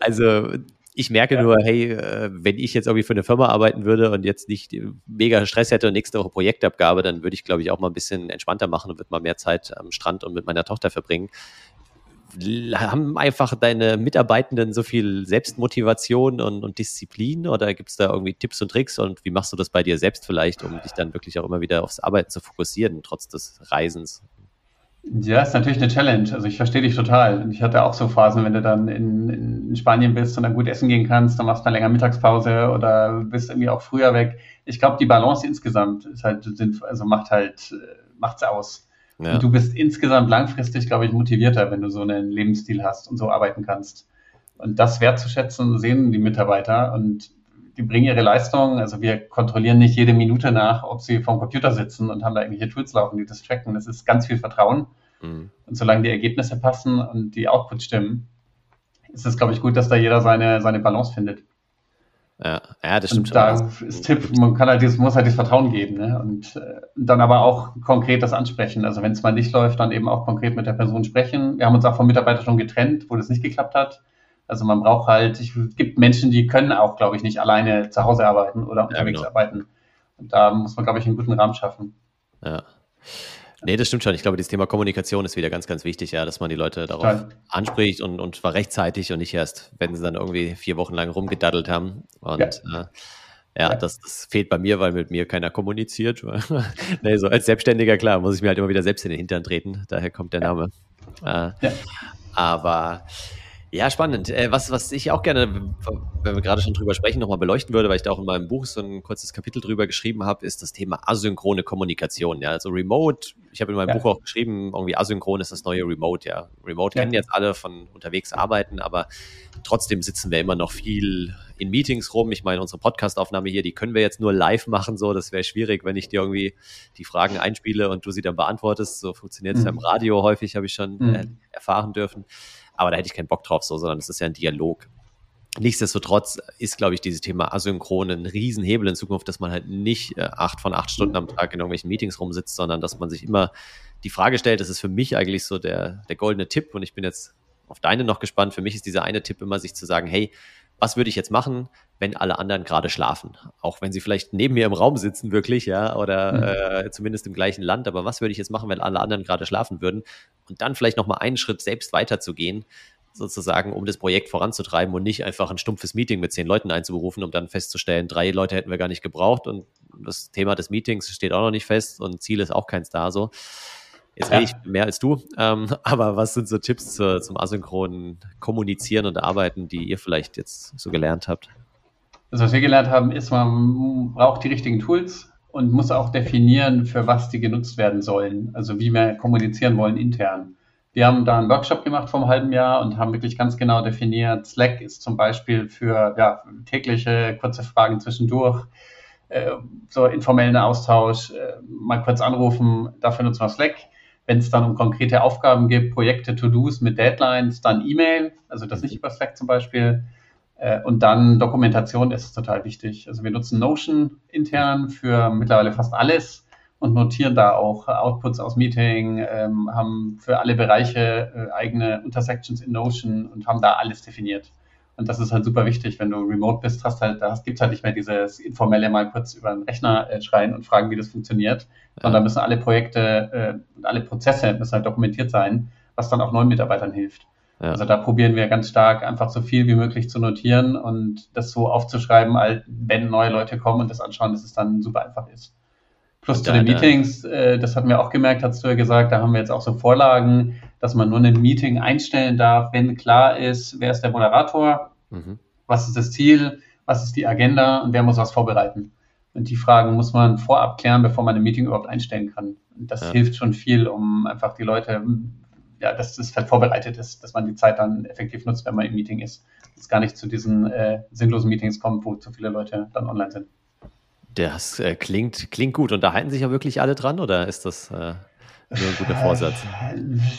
also ich merke ja. nur, hey, äh, wenn ich jetzt irgendwie für eine Firma arbeiten würde und jetzt nicht mega Stress hätte und nächste Woche Projektabgabe, dann würde ich, glaube ich, auch mal ein bisschen entspannter machen und würde mal mehr Zeit am Strand und mit meiner Tochter verbringen haben einfach deine Mitarbeitenden so viel Selbstmotivation und, und Disziplin oder gibt es da irgendwie Tipps und Tricks und wie machst du das bei dir selbst vielleicht, um dich dann wirklich auch immer wieder aufs Arbeiten zu fokussieren, trotz des Reisens? Ja, ist natürlich eine Challenge. Also ich verstehe dich total. Ich hatte auch so Phasen, wenn du dann in, in Spanien bist und dann gut essen gehen kannst, dann machst du eine länger Mittagspause oder bist irgendwie auch früher weg. Ich glaube, die Balance insgesamt ist halt sinnvoll, also macht halt, äh, macht's aus. Ja. Und du bist insgesamt langfristig, glaube ich, motivierter, wenn du so einen Lebensstil hast und so arbeiten kannst. Und das wertzuschätzen, sehen die Mitarbeiter und die bringen ihre Leistung. Also wir kontrollieren nicht jede Minute nach, ob sie vorm Computer sitzen und haben da irgendwelche Tools laufen, die das tracken. Das ist ganz viel Vertrauen. Mhm. Und solange die Ergebnisse passen und die Outputs stimmen, ist es, glaube ich, gut, dass da jeder seine, seine Balance findet. Ja, ja das stimmt und Da ist Tipp, man kann halt dieses, muss halt das Vertrauen geben ne? und äh, dann aber auch konkret das ansprechen. Also wenn es mal nicht läuft, dann eben auch konkret mit der Person sprechen. Wir haben uns auch vom Mitarbeiter schon getrennt, wo das nicht geklappt hat. Also man braucht halt, es gibt Menschen, die können auch, glaube ich, nicht alleine zu Hause arbeiten oder unterwegs ja, genau. arbeiten. Und da muss man, glaube ich, einen guten Rahmen schaffen. Ja. Nee, das stimmt schon. Ich glaube, das Thema Kommunikation ist wieder ganz, ganz wichtig, ja, dass man die Leute darauf Klar. anspricht und, und zwar rechtzeitig und nicht erst, wenn sie dann irgendwie vier Wochen lang rumgedaddelt haben. Und ja. Äh, ja, ja. Das, das, fehlt bei mir, weil mit mir keiner kommuniziert. (laughs) nee, so als Selbstständiger, klar, muss ich mir halt immer wieder selbst in den Hintern treten. Daher kommt der Name. Äh, ja. Aber ja, spannend. Äh, was, was ich auch gerne, wenn wir gerade schon drüber sprechen, nochmal beleuchten würde, weil ich da auch in meinem Buch so ein kurzes Kapitel drüber geschrieben habe, ist das Thema asynchrone Kommunikation. Ja, also Remote, ich habe in meinem ja. Buch auch geschrieben, irgendwie asynchron ist das neue Remote. Ja, Remote ja. kennen jetzt alle von unterwegs arbeiten, aber trotzdem sitzen wir immer noch viel in Meetings rum. Ich meine, unsere Podcastaufnahme hier, die können wir jetzt nur live machen, so. Das wäre schwierig, wenn ich dir irgendwie die Fragen einspiele und du sie dann beantwortest. So funktioniert es mhm. ja im Radio häufig, habe ich schon mhm. äh, erfahren dürfen aber da hätte ich keinen Bock drauf, so, sondern es ist ja ein Dialog. Nichtsdestotrotz ist, glaube ich, dieses Thema Asynchron ein Riesenhebel in Zukunft, dass man halt nicht äh, acht von acht Stunden am Tag in irgendwelchen Meetings rumsitzt, sondern dass man sich immer die Frage stellt, das ist für mich eigentlich so der, der goldene Tipp und ich bin jetzt auf deine noch gespannt. Für mich ist dieser eine Tipp immer, sich zu sagen, hey, was würde ich jetzt machen, wenn alle anderen gerade schlafen? Auch wenn sie vielleicht neben mir im Raum sitzen, wirklich, ja, oder mhm. äh, zumindest im gleichen Land. Aber was würde ich jetzt machen, wenn alle anderen gerade schlafen würden? Und dann vielleicht nochmal einen Schritt selbst weiterzugehen, sozusagen, um das Projekt voranzutreiben und nicht einfach ein stumpfes Meeting mit zehn Leuten einzuberufen, um dann festzustellen, drei Leute hätten wir gar nicht gebraucht und das Thema des Meetings steht auch noch nicht fest und Ziel ist auch keins da so. Jetzt ja. rede ich mehr als du, ähm, (laughs) aber was sind so Tipps zu, zum asynchronen Kommunizieren und Arbeiten, die ihr vielleicht jetzt so gelernt habt? Also was wir gelernt haben, ist, man braucht die richtigen Tools und muss auch definieren, für was die genutzt werden sollen. Also wie wir kommunizieren wollen intern. Wir haben da einen Workshop gemacht vor einem halben Jahr und haben wirklich ganz genau definiert, Slack ist zum Beispiel für ja, tägliche kurze Fragen zwischendurch, äh, so informellen Austausch, äh, mal kurz anrufen, dafür nutzen wir Slack. Wenn es dann um konkrete Aufgaben gibt, Projekte, To-Dos mit Deadlines, dann E-Mail, also das nicht über Slack zum Beispiel. Äh, und dann Dokumentation ist total wichtig. Also wir nutzen Notion intern für mittlerweile fast alles und notieren da auch Outputs aus Meeting, ähm, haben für alle Bereiche äh, eigene Intersections in Notion und haben da alles definiert. Und das ist halt super wichtig, wenn du remote bist, hast halt, da gibt es halt nicht mehr dieses informelle mal kurz über den Rechner äh, schreien und fragen, wie das funktioniert, ja. sondern müssen alle Projekte äh, und alle Prozesse müssen halt dokumentiert sein, was dann auch neuen Mitarbeitern hilft. Ja. Also da probieren wir ganz stark einfach so viel wie möglich zu notieren und das so aufzuschreiben, wenn neue Leute kommen und das anschauen, dass es dann super einfach ist. Plus zu den Meetings, äh, das hatten wir auch gemerkt, hast du ja gesagt, da haben wir jetzt auch so Vorlagen, dass man nur ein Meeting einstellen darf, wenn klar ist, wer ist der Moderator, mhm. was ist das Ziel, was ist die Agenda und wer muss was vorbereiten. Und die Fragen muss man vorab klären, bevor man ein Meeting überhaupt einstellen kann. Und das ja. hilft schon viel, um einfach die Leute, ja, dass das halt vorbereitet ist, dass man die Zeit dann effektiv nutzt, wenn man im Meeting ist. Dass es gar nicht zu diesen äh, sinnlosen Meetings kommt, wo zu viele Leute dann online sind. Das äh, klingt, klingt gut. Und da halten sich ja wirklich alle dran oder ist das äh, nur ein guter Vorsatz?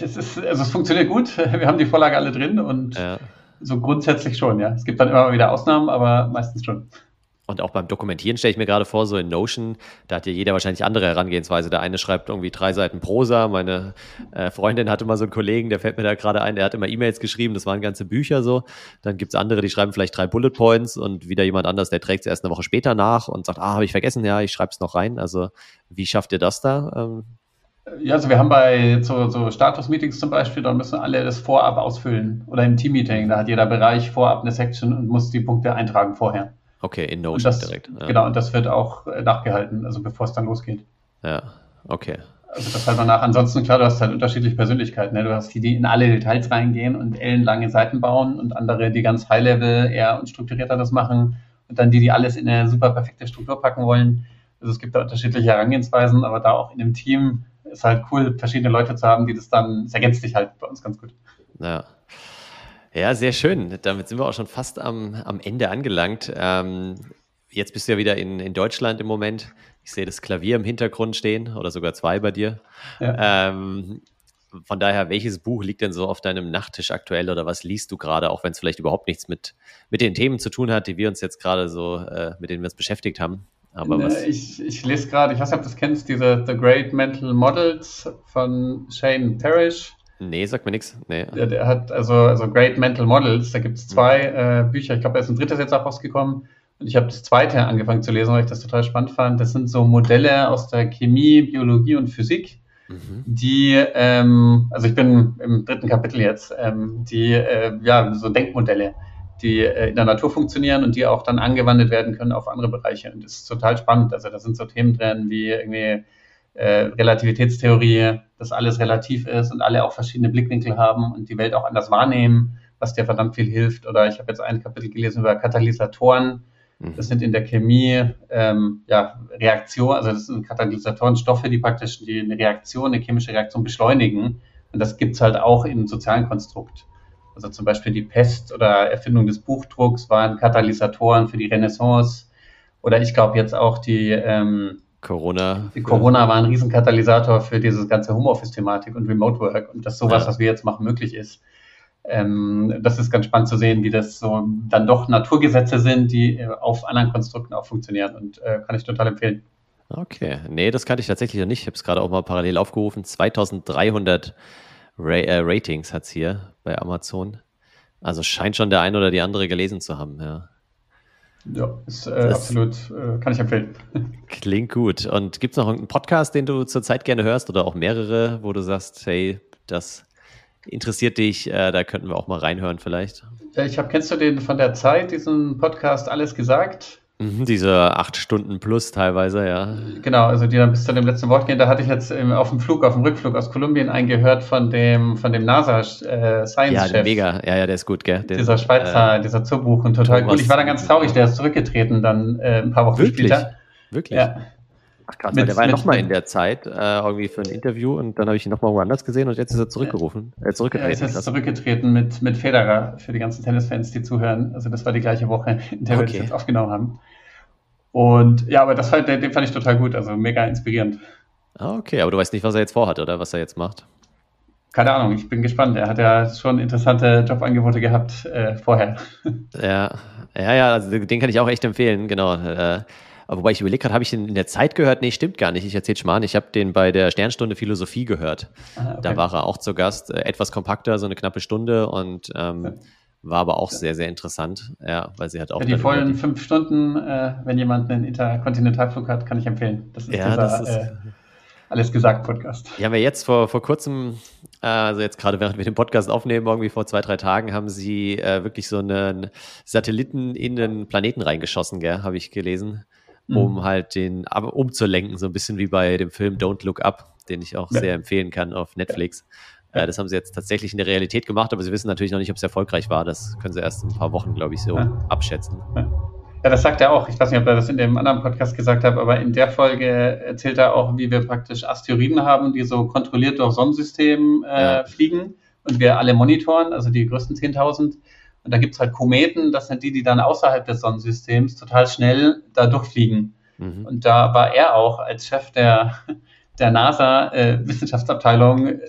Es, ist, also es funktioniert gut. (laughs) Wir haben die Vorlage alle drin und ja. so grundsätzlich schon, ja. Es gibt dann immer wieder Ausnahmen, aber meistens schon. Und auch beim Dokumentieren stelle ich mir gerade vor, so in Notion, da hat ja jeder wahrscheinlich andere Herangehensweise. Der eine schreibt irgendwie drei Seiten Prosa. Meine äh, Freundin hatte mal so einen Kollegen, der fällt mir da gerade ein, der hat immer E-Mails geschrieben, das waren ganze Bücher so. Dann gibt's andere, die schreiben vielleicht drei Bullet Points und wieder jemand anders, der trägt es erst eine Woche später nach und sagt, ah, habe ich vergessen, ja, ich schreibe es noch rein. Also wie schafft ihr das da? Ähm, ja, also wir haben bei so, so Status-Meetings zum Beispiel, da müssen alle das vorab ausfüllen. Oder im Team-Meeting, da hat jeder Bereich vorab eine Section und muss die Punkte eintragen vorher. Okay, in Notion das, direkt. Ja. Genau, und das wird auch äh, nachgehalten, also bevor es dann losgeht. Ja, okay. Also das halt danach. Ansonsten, klar, du hast halt unterschiedliche Persönlichkeiten. Ne? Du hast die, die in alle Details reingehen und ellenlange Seiten bauen und andere, die ganz High-Level eher und strukturierter das machen und dann die, die alles in eine super perfekte Struktur packen wollen. Also es gibt da unterschiedliche Herangehensweisen, aber da auch in dem Team ist halt cool, verschiedene Leute zu haben, die das dann, es ergänzt sich halt bei uns ganz gut. Ja. Ja, sehr schön. Damit sind wir auch schon fast am, am Ende angelangt. Ähm, jetzt bist du ja wieder in, in Deutschland im Moment. Ich sehe das Klavier im Hintergrund stehen oder sogar zwei bei dir. Ja. Ähm, von daher, welches Buch liegt denn so auf deinem Nachttisch aktuell oder was liest du gerade, auch wenn es vielleicht überhaupt nichts mit, mit den Themen zu tun hat, die wir uns jetzt gerade so, äh, mit denen wir uns beschäftigt haben? Aber ne, was? Ich, ich lese gerade, ich weiß nicht, ob du das kennst, diese The Great Mental Models von Shane Parrish. Nee, sagt mir nichts. Nee. Der, der, hat also, also Great Mental Models, da gibt es zwei äh, Bücher, ich glaube, da ist ein drittes jetzt auch rausgekommen. Und ich habe das zweite angefangen zu lesen, weil ich das total spannend fand. Das sind so Modelle aus der Chemie, Biologie und Physik, mhm. die, ähm, also ich bin im dritten Kapitel jetzt, ähm, die, äh, ja, so Denkmodelle, die äh, in der Natur funktionieren und die auch dann angewandt werden können auf andere Bereiche. Und das ist total spannend. Also da sind so Themen drin wie irgendwie äh, Relativitätstheorie, dass alles relativ ist und alle auch verschiedene Blickwinkel haben und die Welt auch anders wahrnehmen, was dir verdammt viel hilft. Oder ich habe jetzt ein Kapitel gelesen über Katalysatoren. Mhm. Das sind in der Chemie ähm, ja, Reaktionen, also das sind Katalysatoren, Stoffe, die praktisch die, eine Reaktion, eine chemische Reaktion beschleunigen. Und das gibt es halt auch im sozialen Konstrukt. Also zum Beispiel die Pest oder Erfindung des Buchdrucks waren Katalysatoren für die Renaissance. Oder ich glaube jetzt auch die ähm, Corona. Die Corona war ein Riesenkatalysator für diese ganze Homeoffice-Thematik und Remote Work und dass sowas, ja. was wir jetzt machen, möglich ist. Ähm, das ist ganz spannend zu sehen, wie das so dann doch Naturgesetze sind, die äh, auf anderen Konstrukten auch funktionieren und äh, kann ich total empfehlen. Okay, nee, das kannte ich tatsächlich noch nicht. Ich habe es gerade auch mal parallel aufgerufen. 2300 Ra äh, Ratings hat es hier bei Amazon. Also scheint schon der ein oder die andere gelesen zu haben, ja. Ja, ist äh, absolut, äh, kann ich empfehlen. (laughs) Klingt gut. Und gibt es noch einen Podcast, den du zurzeit gerne hörst oder auch mehrere, wo du sagst, hey, das interessiert dich, äh, da könnten wir auch mal reinhören vielleicht? Ja, ich habe, kennst du den von der Zeit, diesen Podcast Alles gesagt? Mhm, diese acht Stunden plus teilweise, ja. Genau, also die dann bis zu dem letzten Wort gehen. Da hatte ich jetzt auf dem Flug, auf dem Rückflug aus Kolumbien eingehört von dem, von dem NASA-Science-Chef. Äh, ja, mega, ja, ja, der ist gut, gell? Den, dieser Schweizer, äh, dieser Zurbuch und total Thomas, cool. Ich war dann ganz traurig, der ist zurückgetreten dann äh, ein paar Wochen wirklich? später. Wirklich? Ja. Ach krass, mit, der war ja nochmal in der Zeit äh, irgendwie für ein Interview und dann habe ich ihn nochmal woanders gesehen und jetzt ist er zurückgerufen, äh, zurückgetreten. Ja, jetzt ist er zurückgetreten mit, mit Federer für die ganzen Tennisfans, die zuhören. Also das war die gleiche Woche, in der okay. wir das jetzt aufgenommen haben. Und ja, aber das fand, den fand ich total gut, also mega inspirierend. Ah, okay, aber du weißt nicht, was er jetzt vorhat oder was er jetzt macht? Keine Ahnung, ich bin gespannt. Er hat ja schon interessante Jobangebote gehabt äh, vorher. (laughs) Ja, ja, ja, also den kann ich auch echt empfehlen, genau. Äh, wobei ich überlegt habe, habe ich ihn in der Zeit gehört? Nee, stimmt gar nicht. Ich erzähle Schmarrn. Ich habe den bei der Sternstunde Philosophie gehört. Ah, okay. Da war er auch zu Gast. Äh, etwas kompakter, so eine knappe Stunde und ähm, ja. War aber auch sehr, sehr interessant, ja, weil sie hat auch. Ja, die vollen fünf Stunden, äh, wenn jemand einen Interkontinentalflug hat, kann ich empfehlen. Das ist ja, dieser, das ist, äh, alles gesagt Podcast. Die haben wir jetzt vor, vor kurzem, äh, also jetzt gerade während wir den Podcast aufnehmen, irgendwie vor zwei, drei Tagen, haben sie äh, wirklich so einen Satelliten in den Planeten reingeschossen, gell, habe ich gelesen, mhm. um halt den umzulenken, so ein bisschen wie bei dem Film Don't Look Up, den ich auch ja. sehr empfehlen kann auf Netflix. Ja. Äh, das haben sie jetzt tatsächlich in der Realität gemacht, aber sie wissen natürlich noch nicht, ob es erfolgreich war. Das können sie erst in ein paar Wochen, glaube ich, so ja. abschätzen. Ja, das sagt er auch. Ich weiß nicht, ob er das in dem anderen Podcast gesagt hat, aber in der Folge erzählt er auch, wie wir praktisch Asteroiden haben, die so kontrolliert durch Sonnensystem äh, ja. fliegen und wir alle monitoren, also die größten 10.000. Und da gibt es halt Kometen, das sind die, die dann außerhalb des Sonnensystems total schnell da durchfliegen. Mhm. Und da war er auch als Chef der, der NASA-Wissenschaftsabteilung äh,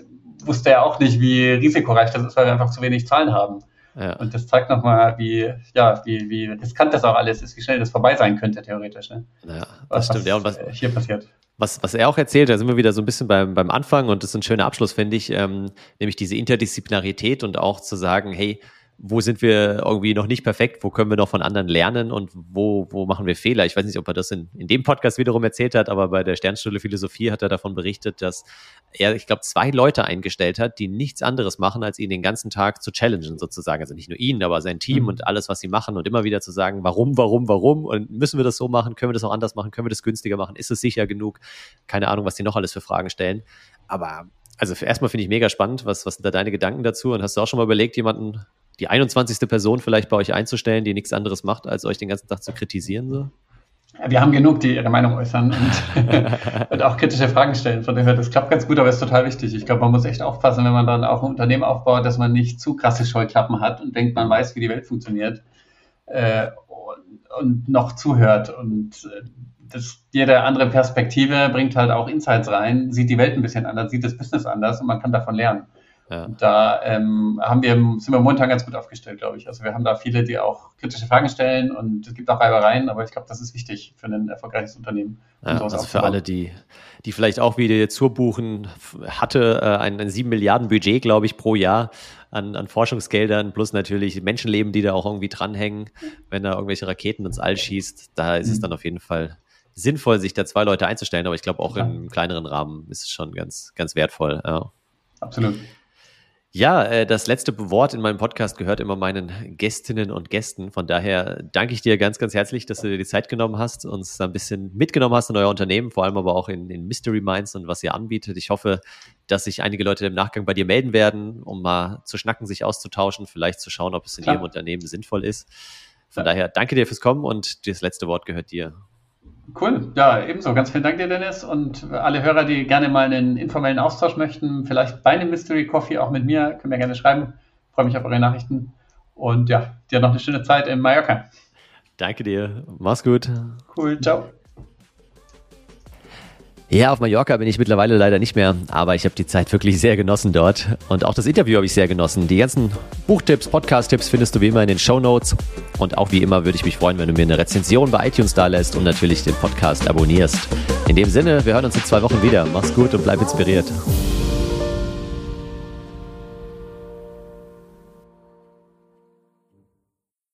wusste er auch nicht, wie risikoreich das ist, weil wir einfach zu wenig Zahlen haben. Ja. Und das zeigt nochmal, wie, ja, wie, wie riskant das auch alles ist, wie schnell das vorbei sein könnte, theoretisch. Ne? Ja, das was, stimmt. Ja, und was hier passiert. Was, was er auch erzählt, da sind wir wieder so ein bisschen beim, beim Anfang und das ist ein schöner Abschluss, finde ich, ähm, nämlich diese Interdisziplinarität und auch zu sagen, hey, wo sind wir irgendwie noch nicht perfekt, wo können wir noch von anderen lernen und wo, wo machen wir Fehler. Ich weiß nicht, ob er das in, in dem Podcast wiederum erzählt hat, aber bei der Sternstunde Philosophie hat er davon berichtet, dass er, ich glaube, zwei Leute eingestellt hat, die nichts anderes machen, als ihn den ganzen Tag zu challengen sozusagen. Also nicht nur ihn, aber sein Team mhm. und alles, was sie machen und immer wieder zu sagen, warum, warum, warum und müssen wir das so machen, können wir das auch anders machen, können wir das günstiger machen, ist es sicher genug? Keine Ahnung, was die noch alles für Fragen stellen. Aber also erstmal finde ich mega spannend. Was, was sind da deine Gedanken dazu? Und hast du auch schon mal überlegt, jemanden die 21. Person vielleicht bei euch einzustellen, die nichts anderes macht, als euch den ganzen Tag zu kritisieren? So? Wir haben genug, die ihre Meinung äußern und, (laughs) und auch kritische Fragen stellen. Von dem her, das klappt ganz gut, aber ist total wichtig. Ich glaube, man muss echt aufpassen, wenn man dann auch ein Unternehmen aufbaut, dass man nicht zu krasse Scheuklappen hat und denkt, man weiß, wie die Welt funktioniert. Äh, und noch zuhört. Und äh, das, jede andere Perspektive bringt halt auch Insights rein, sieht die Welt ein bisschen anders, sieht das Business anders und man kann davon lernen. Ja. Da ähm, haben wir, sind wir momentan ganz gut aufgestellt, glaube ich. Also wir haben da viele, die auch kritische Fragen stellen und es gibt auch Reibereien, aber ich glaube, das ist wichtig für ein erfolgreiches Unternehmen. Ja, also für alle, die, die vielleicht auch wie die Zurbuchen hatte, äh, ein, ein 7 Milliarden Budget, glaube ich, pro Jahr an, an Forschungsgeldern, plus natürlich Menschenleben, die da auch irgendwie dranhängen, wenn da irgendwelche Raketen ins All schießt. Da ist mhm. es dann auf jeden Fall sinnvoll, sich da zwei Leute einzustellen, aber ich glaube auch ja. im kleineren Rahmen ist es schon ganz, ganz wertvoll. Ja. Absolut. Ja, äh, das letzte Wort in meinem Podcast gehört immer meinen Gästinnen und Gästen. Von daher danke ich dir ganz, ganz herzlich, dass du dir die Zeit genommen hast, uns ein bisschen mitgenommen hast in euer Unternehmen, vor allem aber auch in, in Mystery Minds und was ihr anbietet. Ich hoffe, dass sich einige Leute im Nachgang bei dir melden werden, um mal zu schnacken, sich auszutauschen, vielleicht zu schauen, ob es in Klar. ihrem Unternehmen sinnvoll ist. Von ja. daher danke dir fürs Kommen und das letzte Wort gehört dir. Cool, ja, ebenso. Ganz vielen Dank dir, Dennis. Und alle Hörer, die gerne mal einen informellen Austausch möchten, vielleicht bei einem Mystery Coffee auch mit mir, können mir gerne schreiben. Ich freue mich auf eure Nachrichten. Und ja, dir noch eine schöne Zeit in Mallorca. Danke dir. Mach's gut. Cool, ciao. Ja, auf Mallorca bin ich mittlerweile leider nicht mehr, aber ich habe die Zeit wirklich sehr genossen dort und auch das Interview habe ich sehr genossen. Die ganzen Buchtipps, Podcast-Tipps findest du wie immer in den Show Notes und auch wie immer würde ich mich freuen, wenn du mir eine Rezension bei iTunes da lässt und natürlich den Podcast abonnierst. In dem Sinne, wir hören uns in zwei Wochen wieder. Mach's gut und bleib inspiriert.